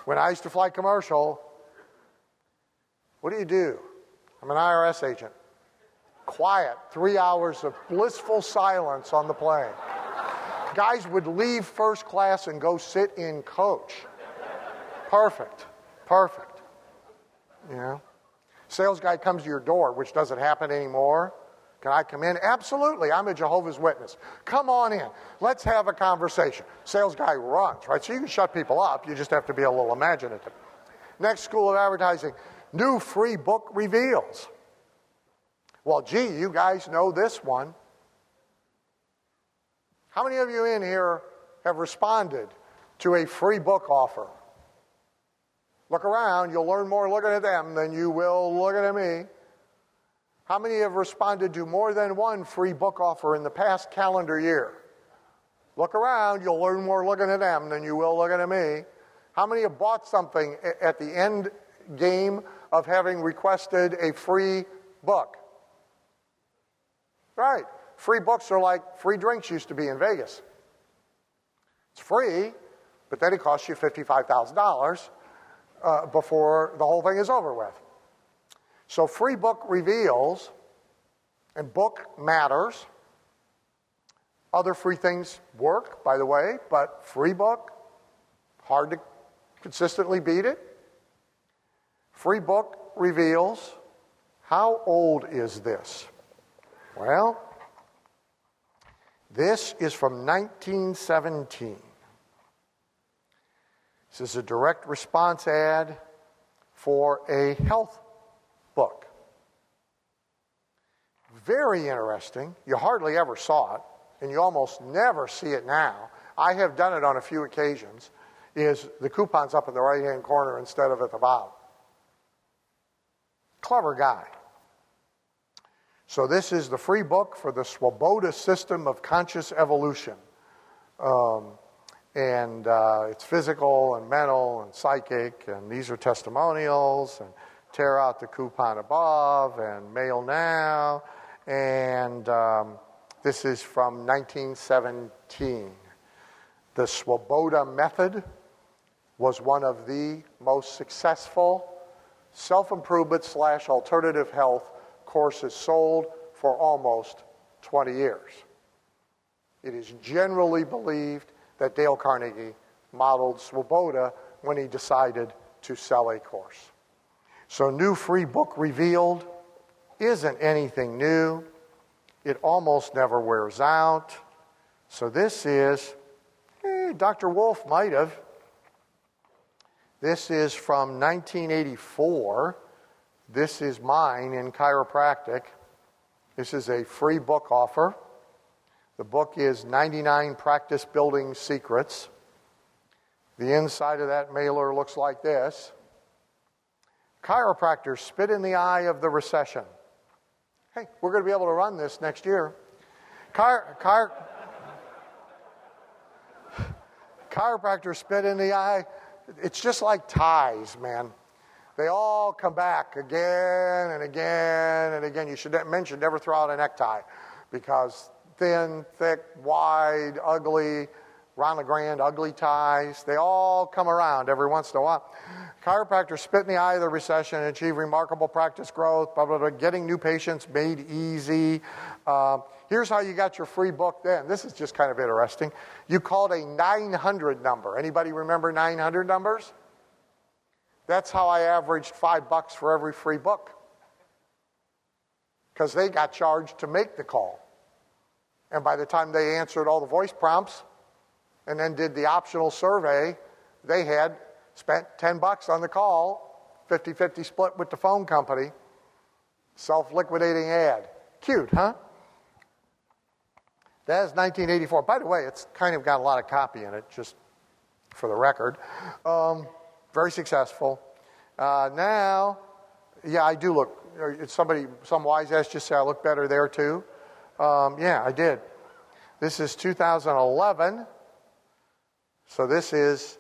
when I used to fly commercial, what do you do? I'm an IRS agent. Quiet, three hours of blissful silence on the plane guys would leave first class and go sit in coach. Perfect. Perfect. Know? Sales guy comes to your door, which doesn't happen anymore. Can I come in? Absolutely. I'm a Jehovah's Witness. Come on in. Let's have a conversation. Sales guy runs, right? So you can shut people up. You just have to be a little imaginative. Next school of advertising new free book reveals. Well, gee, you guys know this one. How many of you in here have responded to a free book offer? Look around, you'll learn more looking at them than you will looking at me. How many have responded to more than one free book offer in the past calendar year? Look around, you'll learn more looking at them than you will looking at me. How many have bought something at the end game of having requested a free book? Right. Free books are like free drinks used to be in Vegas. It's free, but then it costs you $55,000 uh, before the whole thing is over with. So, free book reveals, and book matters. Other free things work, by the way, but free book, hard to consistently beat it. Free book reveals. How old is this? Well, this is from 1917. This is a direct response ad for a health book. Very interesting. You hardly ever saw it, and you almost never see it now. I have done it on a few occasions. Is the coupons up in the right hand corner instead of at the bottom? Clever guy. So, this is the free book for the Swoboda system of conscious evolution. Um, and uh, it's physical and mental and psychic, and these are testimonials, and tear out the coupon above, and mail now. And um, this is from 1917. The Swoboda method was one of the most successful self improvement slash alternative health courses sold for almost 20 years. It is generally believed that Dale Carnegie modeled Swoboda when he decided to sell a course. So, new free book revealed isn't anything new. It almost never wears out. So, this is, eh, Dr. Wolf might have. This is from 1984. This is mine in chiropractic. This is a free book offer. The book is 99 Practice Building Secrets. The inside of that mailer looks like this Chiropractors spit in the eye of the recession. Hey, we're going to be able to run this next year. Chir- chir- chiropractors spit in the eye. It's just like ties, man. They all come back again and again and again. You should mention never throw out a necktie because thin, thick, wide, ugly, Ron LeGrand, ugly ties, they all come around every once in a while. Chiropractors spit in the eye of the recession and achieve remarkable practice growth, blah, blah, blah, getting new patients made easy. Uh, here's how you got your free book then. This is just kind of interesting. You called a 900 number. Anybody remember 900 numbers? That's how I averaged five bucks for every free book. Because they got charged to make the call. And by the time they answered all the voice prompts, and then did the optional survey, they had spent 10 bucks on the call, 50 50 split with the phone company, self liquidating ad. Cute, huh? That is 1984. By the way, it's kind of got a lot of copy in it, just for the record. Um, very successful. Uh, now, yeah, I do look. Somebody, some wise ass just say I look better there too. Um, yeah, I did. This is 2011. So this is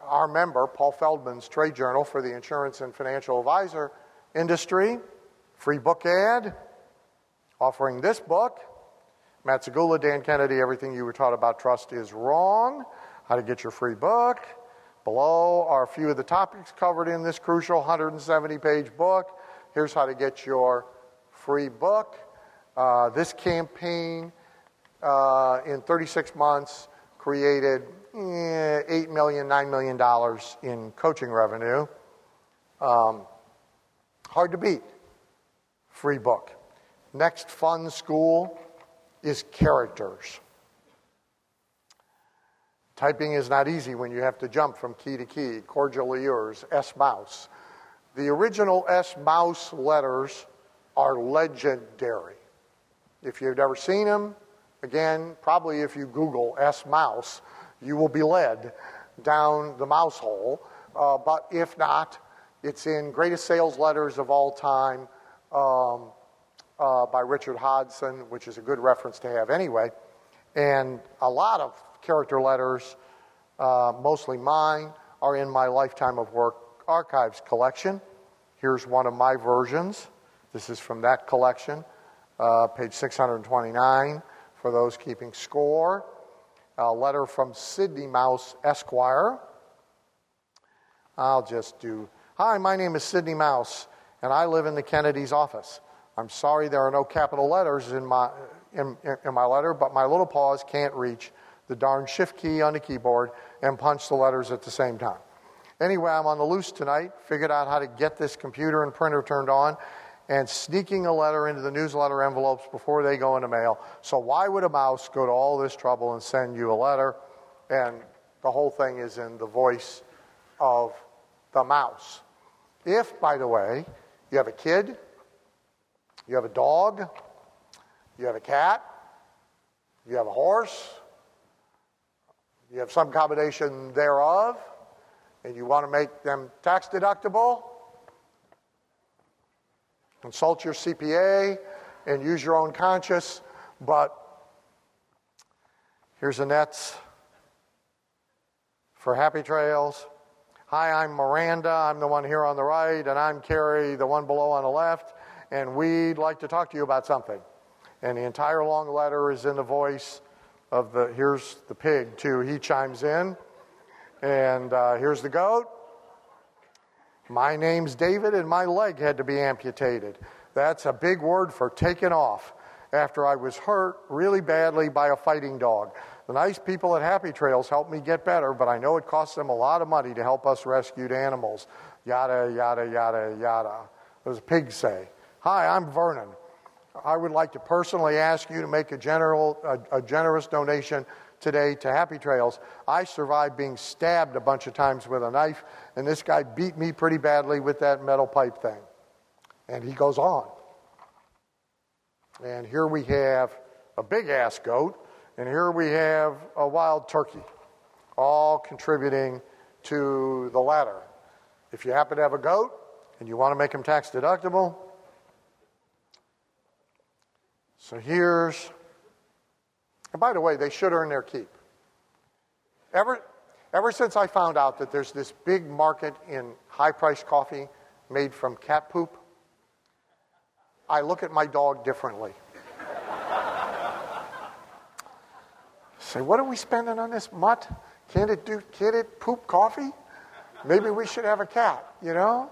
our member, Paul Feldman's trade journal for the insurance and financial advisor industry. Free book ad offering this book. Matt Zagula, Dan Kennedy, everything you were taught about trust is wrong. How to get your free book. Below are a few of the topics covered in this crucial 170 page book. Here's how to get your free book. Uh, this campaign uh, in 36 months created eh, $8 million, $9 million in coaching revenue. Um, hard to beat. Free book. Next fun school is characters. Typing is not easy when you have to jump from key to key. Cordially yours, S. Mouse. The original S. Mouse letters are legendary. If you've never seen them, again, probably if you Google S. Mouse, you will be led down the mouse hole. Uh, but if not, it's in Greatest Sales Letters of All Time um, uh, by Richard Hodgson, which is a good reference to have anyway. And a lot of character letters, uh, mostly mine, are in my Lifetime of Work Archives collection. Here's one of my versions. This is from that collection, uh, page 629, for those keeping score. A letter from Sidney Mouse Esquire. I'll just do Hi, my name is Sidney Mouse, and I live in the Kennedy's office. I'm sorry there are no capital letters in my, in, in my letter, but my little paws can't reach the darn shift key on the keyboard and punch the letters at the same time. Anyway, I'm on the loose tonight, figured out how to get this computer and printer turned on, and sneaking a letter into the newsletter envelopes before they go into mail. So, why would a mouse go to all this trouble and send you a letter? And the whole thing is in the voice of the mouse. If, by the way, you have a kid you have a dog, you have a cat, you have a horse, you have some combination thereof, and you want to make them tax deductible, consult your CPA and use your own conscience. But here's Annette's for Happy Trails. Hi, I'm Miranda. I'm the one here on the right, and I'm Carrie, the one below on the left and we'd like to talk to you about something. And the entire long letter is in the voice of the, here's the pig, too. He chimes in. And uh, here's the goat. My name's David, and my leg had to be amputated. That's a big word for taken off after I was hurt really badly by a fighting dog. The nice people at Happy Trails helped me get better, but I know it costs them a lot of money to help us rescued animals. Yada, yada, yada, yada. Those pigs say. Hi, I'm Vernon. I would like to personally ask you to make a, general, a, a, generous donation today to Happy Trails. I survived being stabbed a bunch of times with a knife, and this guy beat me pretty badly with that metal pipe thing. And he goes on. And here we have a big ass goat, and here we have a wild turkey, all contributing to the latter. If you happen to have a goat and you want to make him tax deductible, so here's, and by the way, they should earn their keep. Ever, ever since I found out that there's this big market in high priced coffee made from cat poop, I look at my dog differently. Say, what are we spending on this mutt? Can't it do? Can't it poop coffee? Maybe we should have a cat. You know.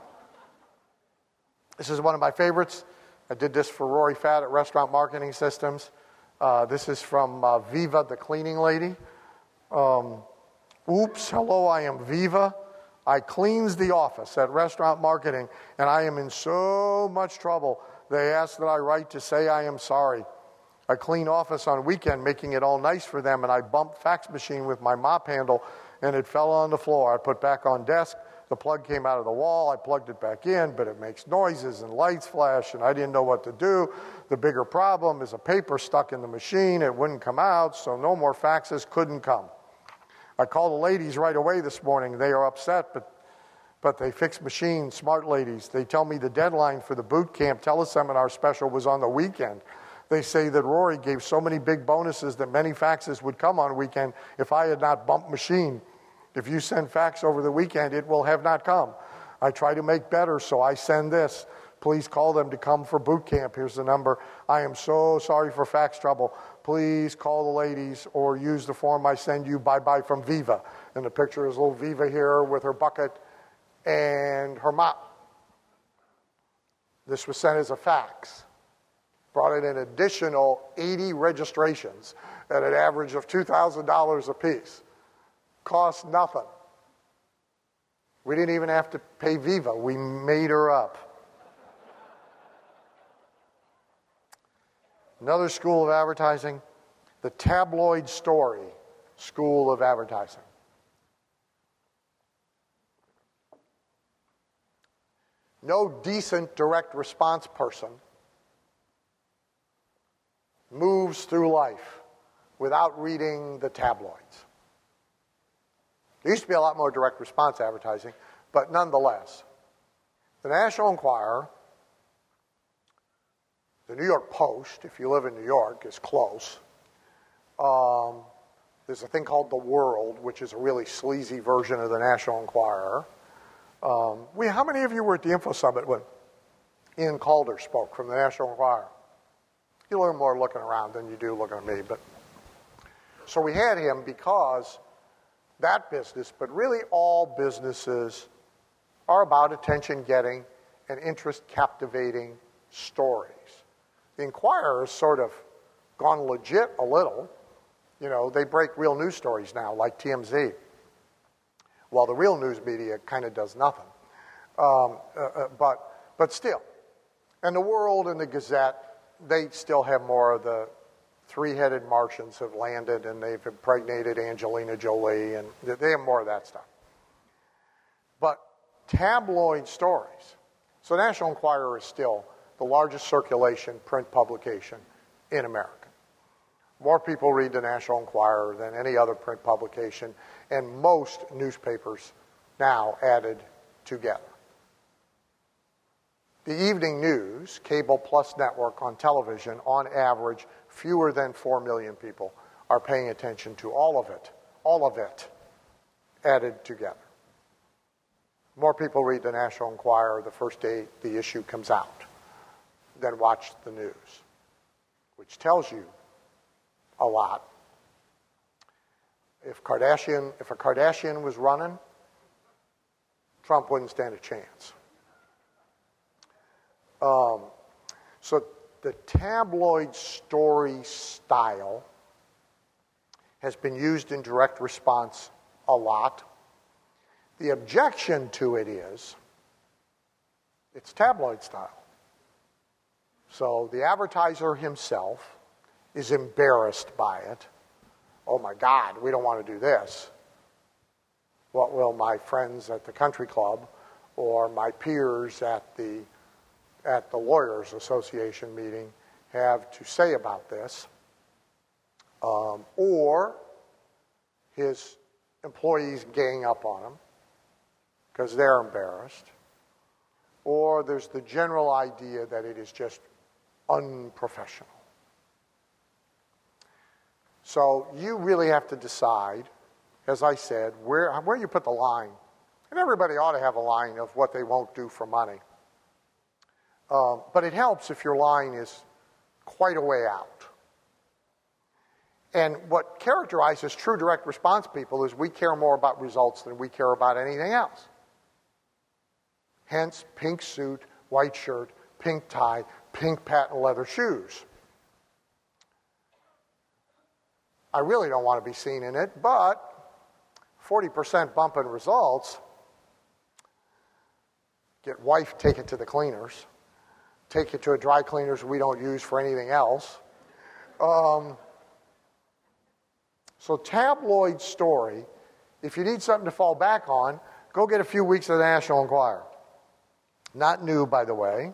This is one of my favorites. I did this for Rory Fatt at Restaurant Marketing Systems. Uh, this is from uh, Viva, the cleaning lady. Um, oops, hello, I am Viva. I cleans the office at Restaurant Marketing, and I am in so much trouble. They ask that I write to say I am sorry. I clean office on weekend, making it all nice for them, and I bumped fax machine with my mop handle, and it fell on the floor. I put back on desk. The plug came out of the wall. I plugged it back in, but it makes noises and lights flash, and I didn't know what to do. The bigger problem is a paper stuck in the machine. It wouldn't come out, so no more faxes couldn't come. I called the ladies right away this morning. They are upset, but but they fix machines, smart ladies. They tell me the deadline for the boot camp teleseminar special was on the weekend. They say that Rory gave so many big bonuses that many faxes would come on weekend if I had not bumped machine. If you send fax over the weekend, it will have not come. I try to make better, so I send this. Please call them to come for boot camp. Here's the number. I am so sorry for fax trouble. Please call the ladies or use the form I send you. Bye bye from Viva. And the picture is little Viva here with her bucket and her mop. This was sent as a fax. Brought in an additional 80 registrations at an average of $2,000 apiece. Cost nothing. We didn't even have to pay Viva, we made her up. Another school of advertising, the tabloid story school of advertising. no decent direct response person moves through life without reading the tabloids. There used to be a lot more direct response advertising, but nonetheless, the National Enquirer, the New York Post, if you live in New York, is close. Um, there's a thing called The World, which is a really sleazy version of the National Enquirer. Um, we, how many of you were at the Info Summit when Iain Calder spoke from the National Enquirer? You learn more looking around than you do looking at me, but so we had him because that business, but really all businesses are about attention getting and interest captivating stories. The Enquirer has sort of gone legit a little. You know, they break real news stories now, like TMZ while the real news media kind of does nothing. Um, uh, uh, but, but still. And the World and the Gazette, they still have more of the three headed Martians have landed and they've impregnated Angelina Jolie, and they have more of that stuff. But tabloid stories. So, National Enquirer is still the largest circulation print publication in America. More people read the National Enquirer than any other print publication and most newspapers now added together. The evening news, cable plus network on television, on average, fewer than 4 million people are paying attention to all of it, all of it added together. More people read the National Enquirer the first day the issue comes out than watch the news, which tells you a lot if Kardashian, if a Kardashian was running, Trump wouldn't stand a chance. Um, so the tabloid story style has been used in direct response a lot. The objection to it is it's tabloid style. So the advertiser himself is embarrassed by it oh my God, we don't want to do this. What will my friends at the country club or my peers at the, at the Lawyers Association meeting have to say about this? Um, or his employees gang up on him because they're embarrassed. Or there's the general idea that it is just unprofessional. So you really have to decide, as I said, where, where you put the line. And everybody ought to have a line of what they won't do for money. Um, but it helps if your line is quite a way out. And what characterizes true direct response people is we care more about results than we care about anything else. Hence, pink suit, white shirt, pink tie, pink patent leather shoes. I really don't want to be seen in it, but 40% bump in results. Get wife, taken to the cleaners. Take it to a dry cleaners we don't use for anything else. Um, so, tabloid story, if you need something to fall back on, go get a few weeks of the National Enquirer. Not new, by the way.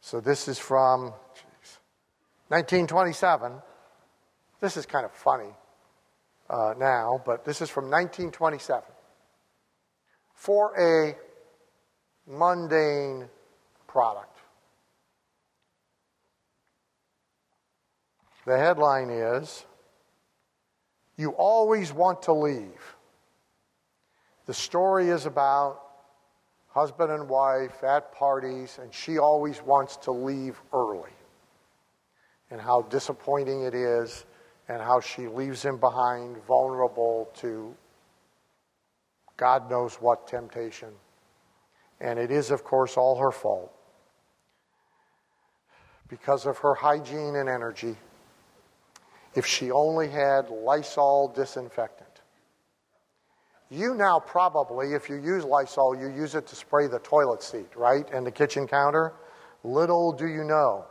So, this is from geez, 1927. This is kind of funny uh, now, but this is from 1927. For a mundane product. The headline is You Always Want to Leave. The story is about husband and wife at parties, and she always wants to leave early, and how disappointing it is, and how she leaves him behind, vulnerable to God knows what temptation. And it is, of course, all her fault because of her hygiene and energy. If she only had Lysol disinfectant. You now probably, if you use Lysol, you use it to spray the toilet seat, right? And the kitchen counter. Little do you know.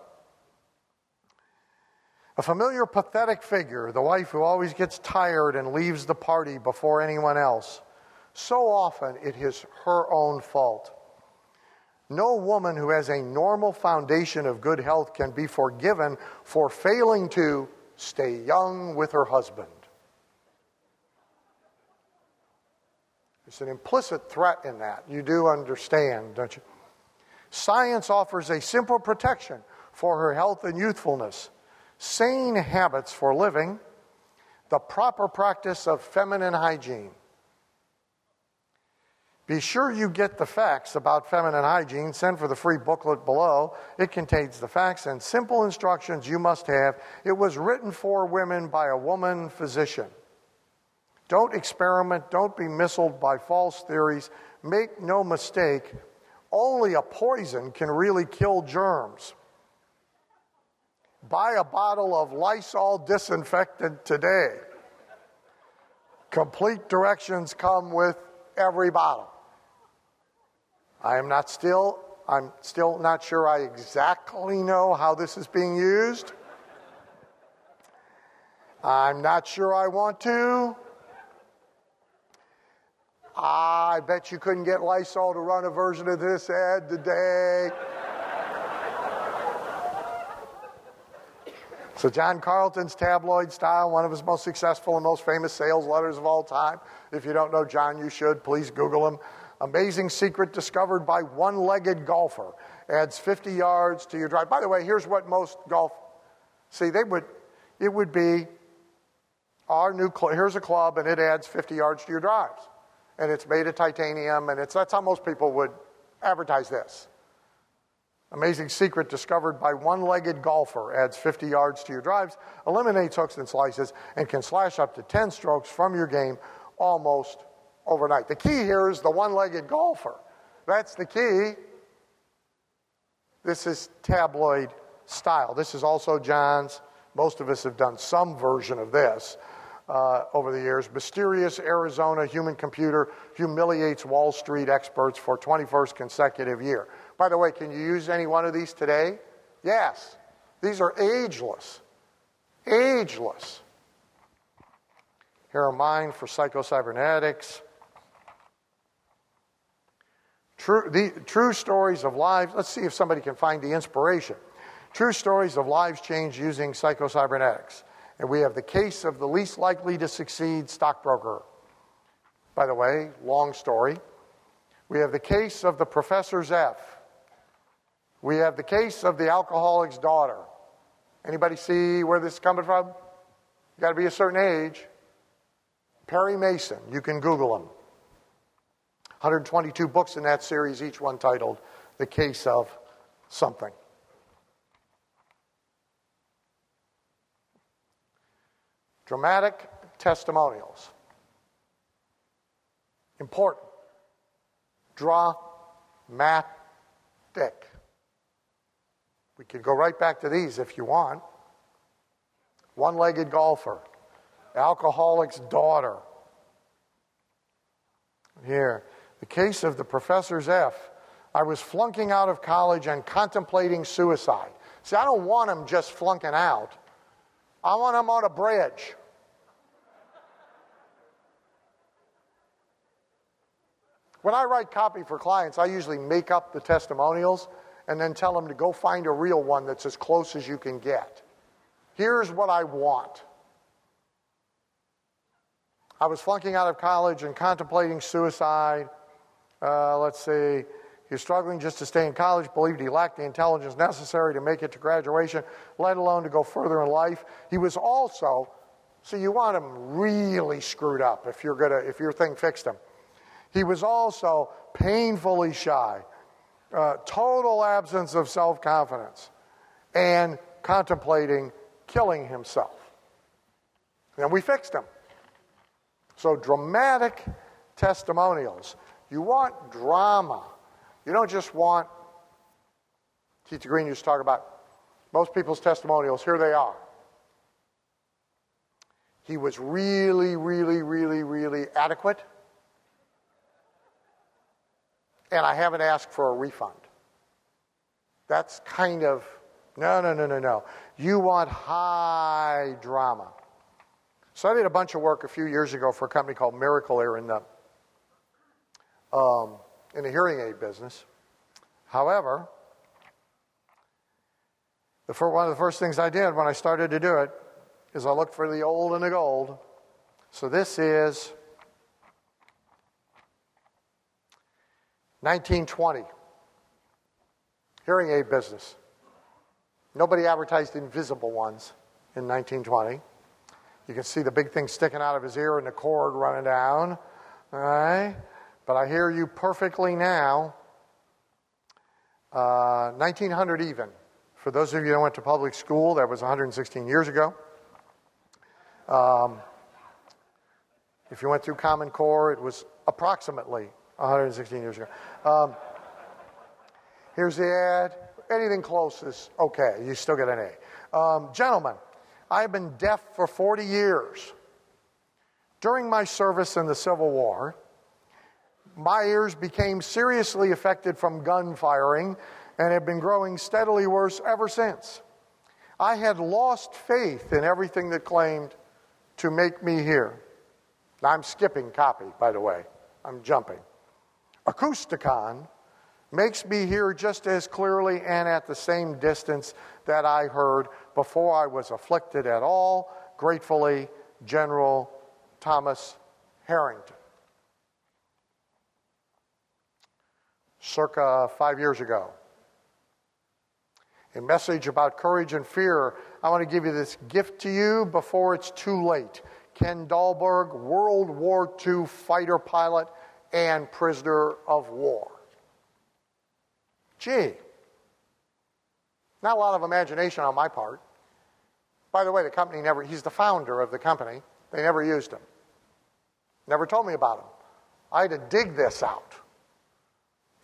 A familiar, pathetic figure, the wife who always gets tired and leaves the party before anyone else. So often it is her own fault. No woman who has a normal foundation of good health can be forgiven for failing to stay young with her husband. There's an implicit threat in that. You do understand, don't you? Science offers a simple protection for her health and youthfulness, sane habits for living, the proper practice of feminine hygiene. Be sure you get the facts about feminine hygiene. Send for the free booklet below. It contains the facts and simple instructions you must have. It was written for women by a woman physician. Don't experiment. Don't be misled by false theories. Make no mistake, only a poison can really kill germs. Buy a bottle of Lysol disinfectant today. Complete directions come with every bottle. I am not still, I'm still not sure I exactly know how this is being used. I'm not sure I want to. I bet you couldn't get Lysol to run a version of this ad today. so, John Carlton's tabloid style, one of his most successful and most famous sales letters of all time. If you don't know John, you should. Please Google him. Amazing secret discovered by one legged golfer. Adds 50 yards to your drive. By the way, here's what most golf see, they would, it would be our new, cl- here's a club and it adds 50 yards to your drives. And it's made of titanium, and it's, that's how most people would advertise this. Amazing secret discovered by one legged golfer adds 50 yards to your drives, eliminates hooks and slices, and can slash up to 10 strokes from your game almost overnight. The key here is the one legged golfer. That's the key. This is tabloid style. This is also John's. Most of us have done some version of this uh, over the years. Mysterious Arizona human computer humiliates Wall Street experts for 21st consecutive year. By the way, can you use any one of these today? Yes. These are ageless. Ageless. Here are mine for psychocybernetics. True, the, true stories of lives. Let's see if somebody can find the inspiration. True stories of lives changed using psychocybernetics. And we have the case of the least likely to succeed stockbroker. By the way, long story. We have the case of the professor's F. We have the case of the alcoholic's daughter. Anybody see where this is coming from? You got to be a certain age. Perry Mason, you can Google him. 122 books in that series, each one titled The Case of Something. Dramatic testimonials. Important. Dramatic. We could go right back to these if you want. One legged golfer, alcoholic's daughter. Here, the case of the professor's F. I was flunking out of college and contemplating suicide. See, I don't want him just flunking out. I want them on a bridge. When I write copy for clients, I usually make up the testimonials and then tell them to go find a real one that's as close as you can get. Here's what I want. I was flunking out of college and contemplating suicide. Uh, let's see. He was struggling just to stay in college, believed he lacked the intelligence necessary to make it to graduation, let alone to go further in life. He was also, so you want him really screwed up if you're gonna if your thing fixed him. He was also painfully shy, uh, total absence of self confidence, and contemplating killing himself. And we fixed him. So, dramatic testimonials. You want drama. You don't just want, T.T. Green used to talk about most people's testimonials. Here they are. He was really, really, really, really adequate. And I haven't asked for a refund. That's kind of, no, no, no, no, no. You want high drama. So I did a bunch of work a few years ago for a company called Miracle-Ear in the um, in the hearing aid business. However, the first, one of the first things I did when I started to do it is I looked for the old and the gold. So this is 1920 hearing aid business. Nobody advertised invisible ones in 1920. You can see the big thing sticking out of his ear and the cord running down. All right? But I hear you perfectly now. Uh, 1900 even. For those of you that went to public school, that was 116 years ago. Um, if you went through Common Core, it was approximately 116 years ago. Um, here's the ad. Anything close is okay. You still get an A. Um, gentlemen, I've been deaf for 40 years. During my service in the Civil War, my ears became seriously affected from gun firing and have been growing steadily worse ever since. I had lost faith in everything that claimed to make me hear. I'm skipping copy, by the way. I'm jumping. Acousticon makes me hear just as clearly and at the same distance that I heard before I was afflicted at all. Gratefully, General Thomas Harrington. Circa five years ago. A message about courage and fear. I want to give you this gift to you before it's too late. Ken Dahlberg, World War II fighter pilot and prisoner of war. Gee, not a lot of imagination on my part. By the way, the company never, he's the founder of the company. They never used him. Never told me about him. I had to dig this out.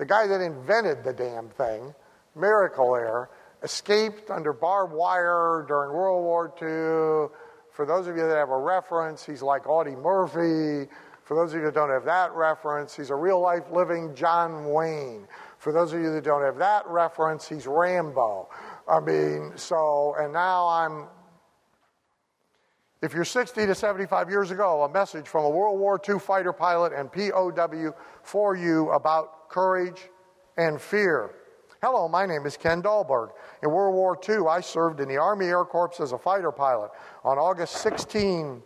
The guy that invented the damn thing, Miracle-Ear, escaped under barbed wire during World War II. For those of you that have a reference, he's like Audie Murphy. For those of you that don't have that reference, he's a real life living John Wayne. For those of you that don't have that reference, he's Rambo. I mean, so, and now I'm. If you're 60 to 75 years ago, a message from a World War II fighter pilot and POW for you about courage and fear. Hello, my name is Ken Dahlberg. In World War II, I served in the Army Air Corps as a fighter pilot. On August 16,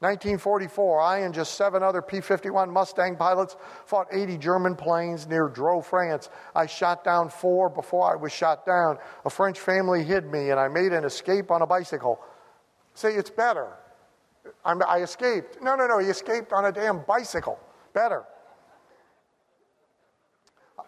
1944, I and just seven other P 51 Mustang pilots fought 80 German planes near Dreux, France. I shot down four before I was shot down. A French family hid me, and I made an escape on a bicycle. Say, it's better. I'm, i escaped. No, no, no, he escaped on a damn bicycle. Better.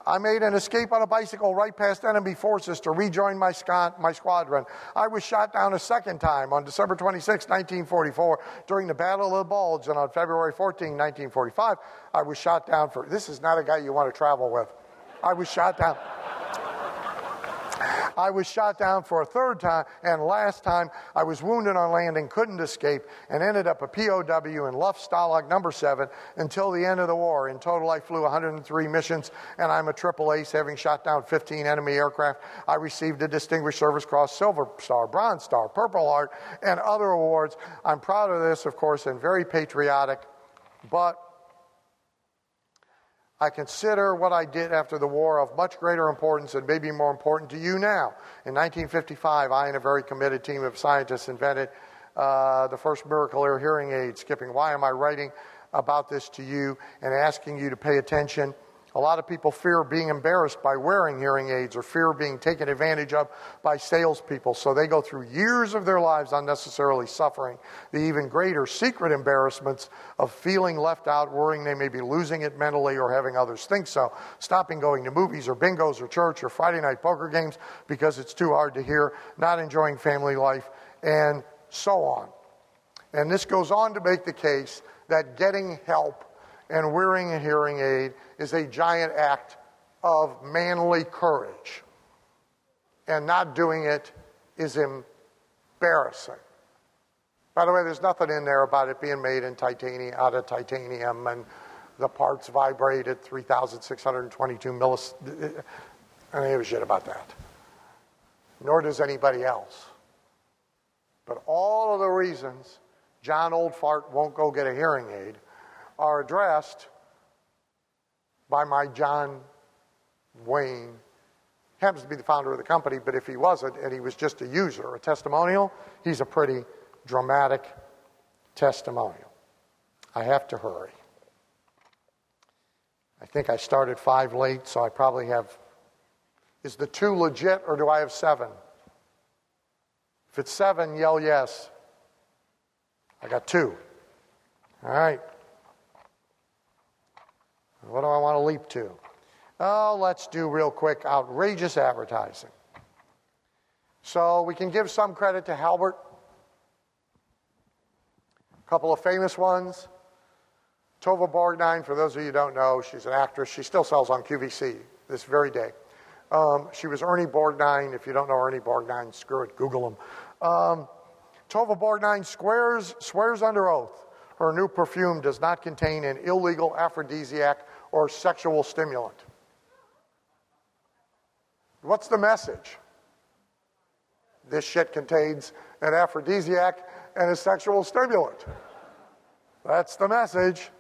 I made an escape on a bicycle right past enemy forces to rejoin my, my squadron. I was shot down a second time on December 26, 1944, during the Battle of the Bulge, and on February 14, 1945, I was shot down for. This is not a guy you want to travel with. I was shot down. I was shot down for a third time, and last time I was wounded on landing, couldn't escape, and ended up a POW in Luft Stalag number seven until the end of the war. In total, I flew 103 missions, and I'm a triple ace, having shot down 15 enemy aircraft. I received a Distinguished Service Cross, Silver Star, Bronze Star, Purple Heart, and other awards. I'm proud of this, of course, and very patriotic, but I consider what I did after the war of much greater importance and maybe more important to you now. In 1955, I and a very committed team of scientists invented uh, the first Miracle-Ear hearing aid. Skipping, why am I writing about this to you and asking you to pay attention? A lot of people fear being embarrassed by wearing hearing aids or fear being taken advantage of by salespeople. So they go through years of their lives unnecessarily suffering the even greater secret embarrassments of feeling left out, worrying they may be losing it mentally or having others think so, stopping going to movies or bingos or church or Friday night poker games because it's too hard to hear, not enjoying family life, and so on. And this goes on to make the case that getting help and wearing a hearing aid is a giant act of manly courage. And not doing it is embarrassing. By the way, there's nothing in there about it being made in titanium, out of titanium, and the parts vibrate at 3,622 millis. I don't give a shit about that. Nor does anybody else. But all of the reasons John Oldfart won't go get a hearing aid are addressed by my John Wayne. Happens to be the founder of the company, but if he wasn't and he was just a user, a testimonial, he's a pretty dramatic testimonial. I have to hurry. I think I started five late, so I probably have. Is the two legit or do I have seven? If it's seven, yell yes. I got two. All right. What do I want to leap to? Oh, let's do real quick outrageous advertising. So we can give some credit to Halbert. A couple of famous ones. Tova Borgnine, for those of you who don't know, she's an actress. She still sells on QVC this very day. Um, she was Ernie Borgnine. If you don't know Ernie Borgnine, screw it, Google him. Um, Tova Borgnine swears, swears under oath her new perfume does not contain an illegal aphrodisiac or sexual stimulant. What's the message? This shit contains an aphrodisiac and a sexual stimulant. That's the message.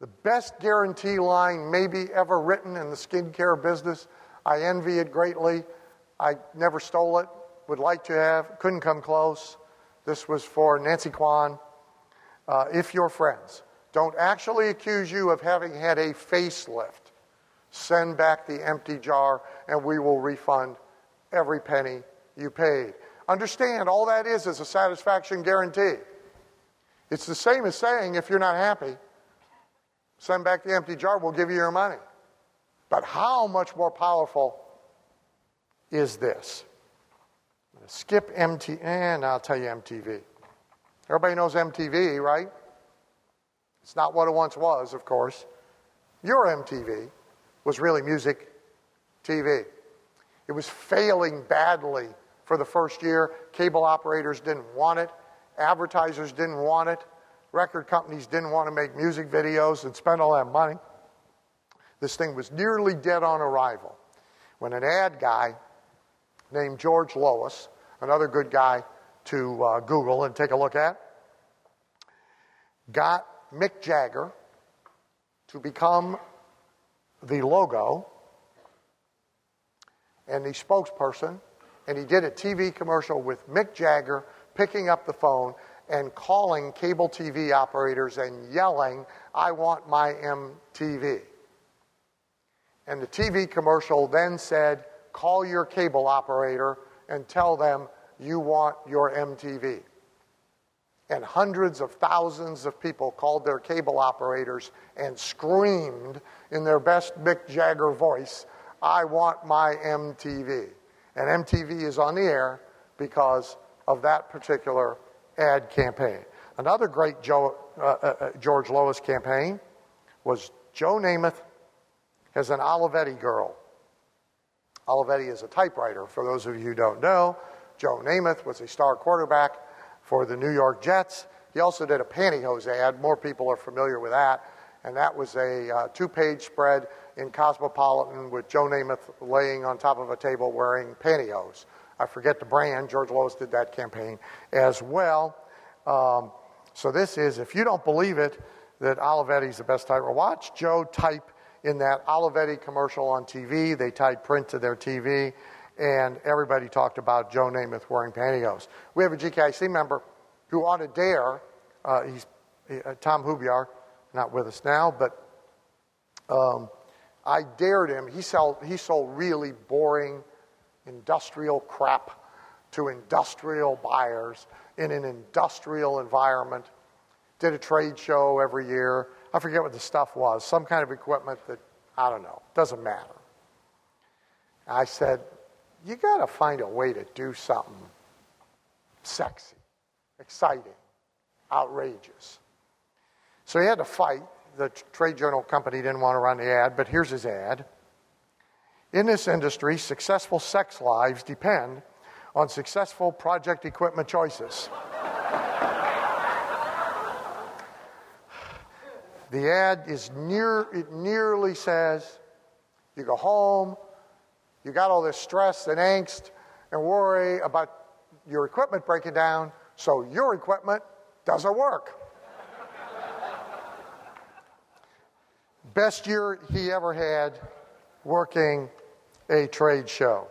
The best guarantee line maybe ever written in the skincare business. I envy it greatly. I never stole it, would like to have, couldn't come close. This was for Nancy Kwan. Uh, if you're friends, don't actually accuse you of having had a facelift. Send back the empty jar and we will refund every penny you paid. Understand, all that is is a satisfaction guarantee. It's the same as saying if you're not happy, send back the empty jar, we'll give you your money. But how much more powerful is this? Skip MTV, and I'll tell you MTV. Everybody knows MTV, right? It's not what it once was, of course. Your MTV was really music TV. It was failing badly for the first year. Cable operators didn't want it, advertisers didn't want it, record companies didn't want to make music videos and spend all that money. This thing was nearly dead on arrival when an ad guy named George Lois, another good guy to uh, Google and take a look at, got Mick Jagger to become the logo and the spokesperson, and he did a TV commercial with Mick Jagger picking up the phone and calling cable TV operators and yelling, I want my MTV. And the TV commercial then said, Call your cable operator and tell them you want your MTV and hundreds of thousands of people called their cable operators and screamed in their best Mick Jagger voice, I want my MTV. And MTV is on the air because of that particular ad campaign. Another great Joe, uh, uh, uh George Lois campaign was Joe Namath has an Olivetti girl. Olivetti is a typewriter. For those of you who don't know, Joe Namath was a star quarterback for the New York Jets. He also did a pantyhose ad. More people are familiar with that. And that was a uh, two page spread in Cosmopolitan with Joe Namath laying on top of a table wearing pantyhose. I forget the brand. George Lois did that campaign as well. Um, so this is, if you don't believe it, that Olivetti's the best typer. Watch Joe type in that Olivetti commercial on TV. They tied print to their TV, and everybody talked about Joe Namath wearing pantyhose. We have a GKIC member who on a dare, uh, he's uh, Tom Hubiar, not with us now, but um, I dared him. He sold, he sold really boring industrial crap to industrial buyers in an industrial environment. Did a trade show every year. I forget what the stuff was, some kind of equipment that, I don't know, doesn't matter. I said, You got to find a way to do something sexy, exciting, outrageous. So he had to fight. The trade journal company didn't want to run the ad, but here's his ad. In this industry, successful sex lives depend on successful project equipment choices. the ad is near, it nearly says you go home, you got all this stress and angst and worry about your equipment breaking down, so your equipment doesn't work. Best year he ever had working a trade show.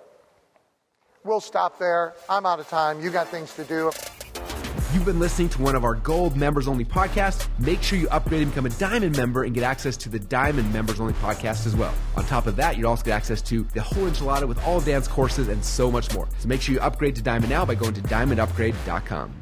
We'll stop there. I'm out of time. You got things to do. You've been listening to one of our gold members only podcasts. Make sure you upgrade and become a diamond member and get access to the diamond members only podcast as well. On top of that, you'd also get access to the whole enchilada with all Dan's courses and so much more. So make sure you upgrade to diamond now by going to diamondupgrade.com.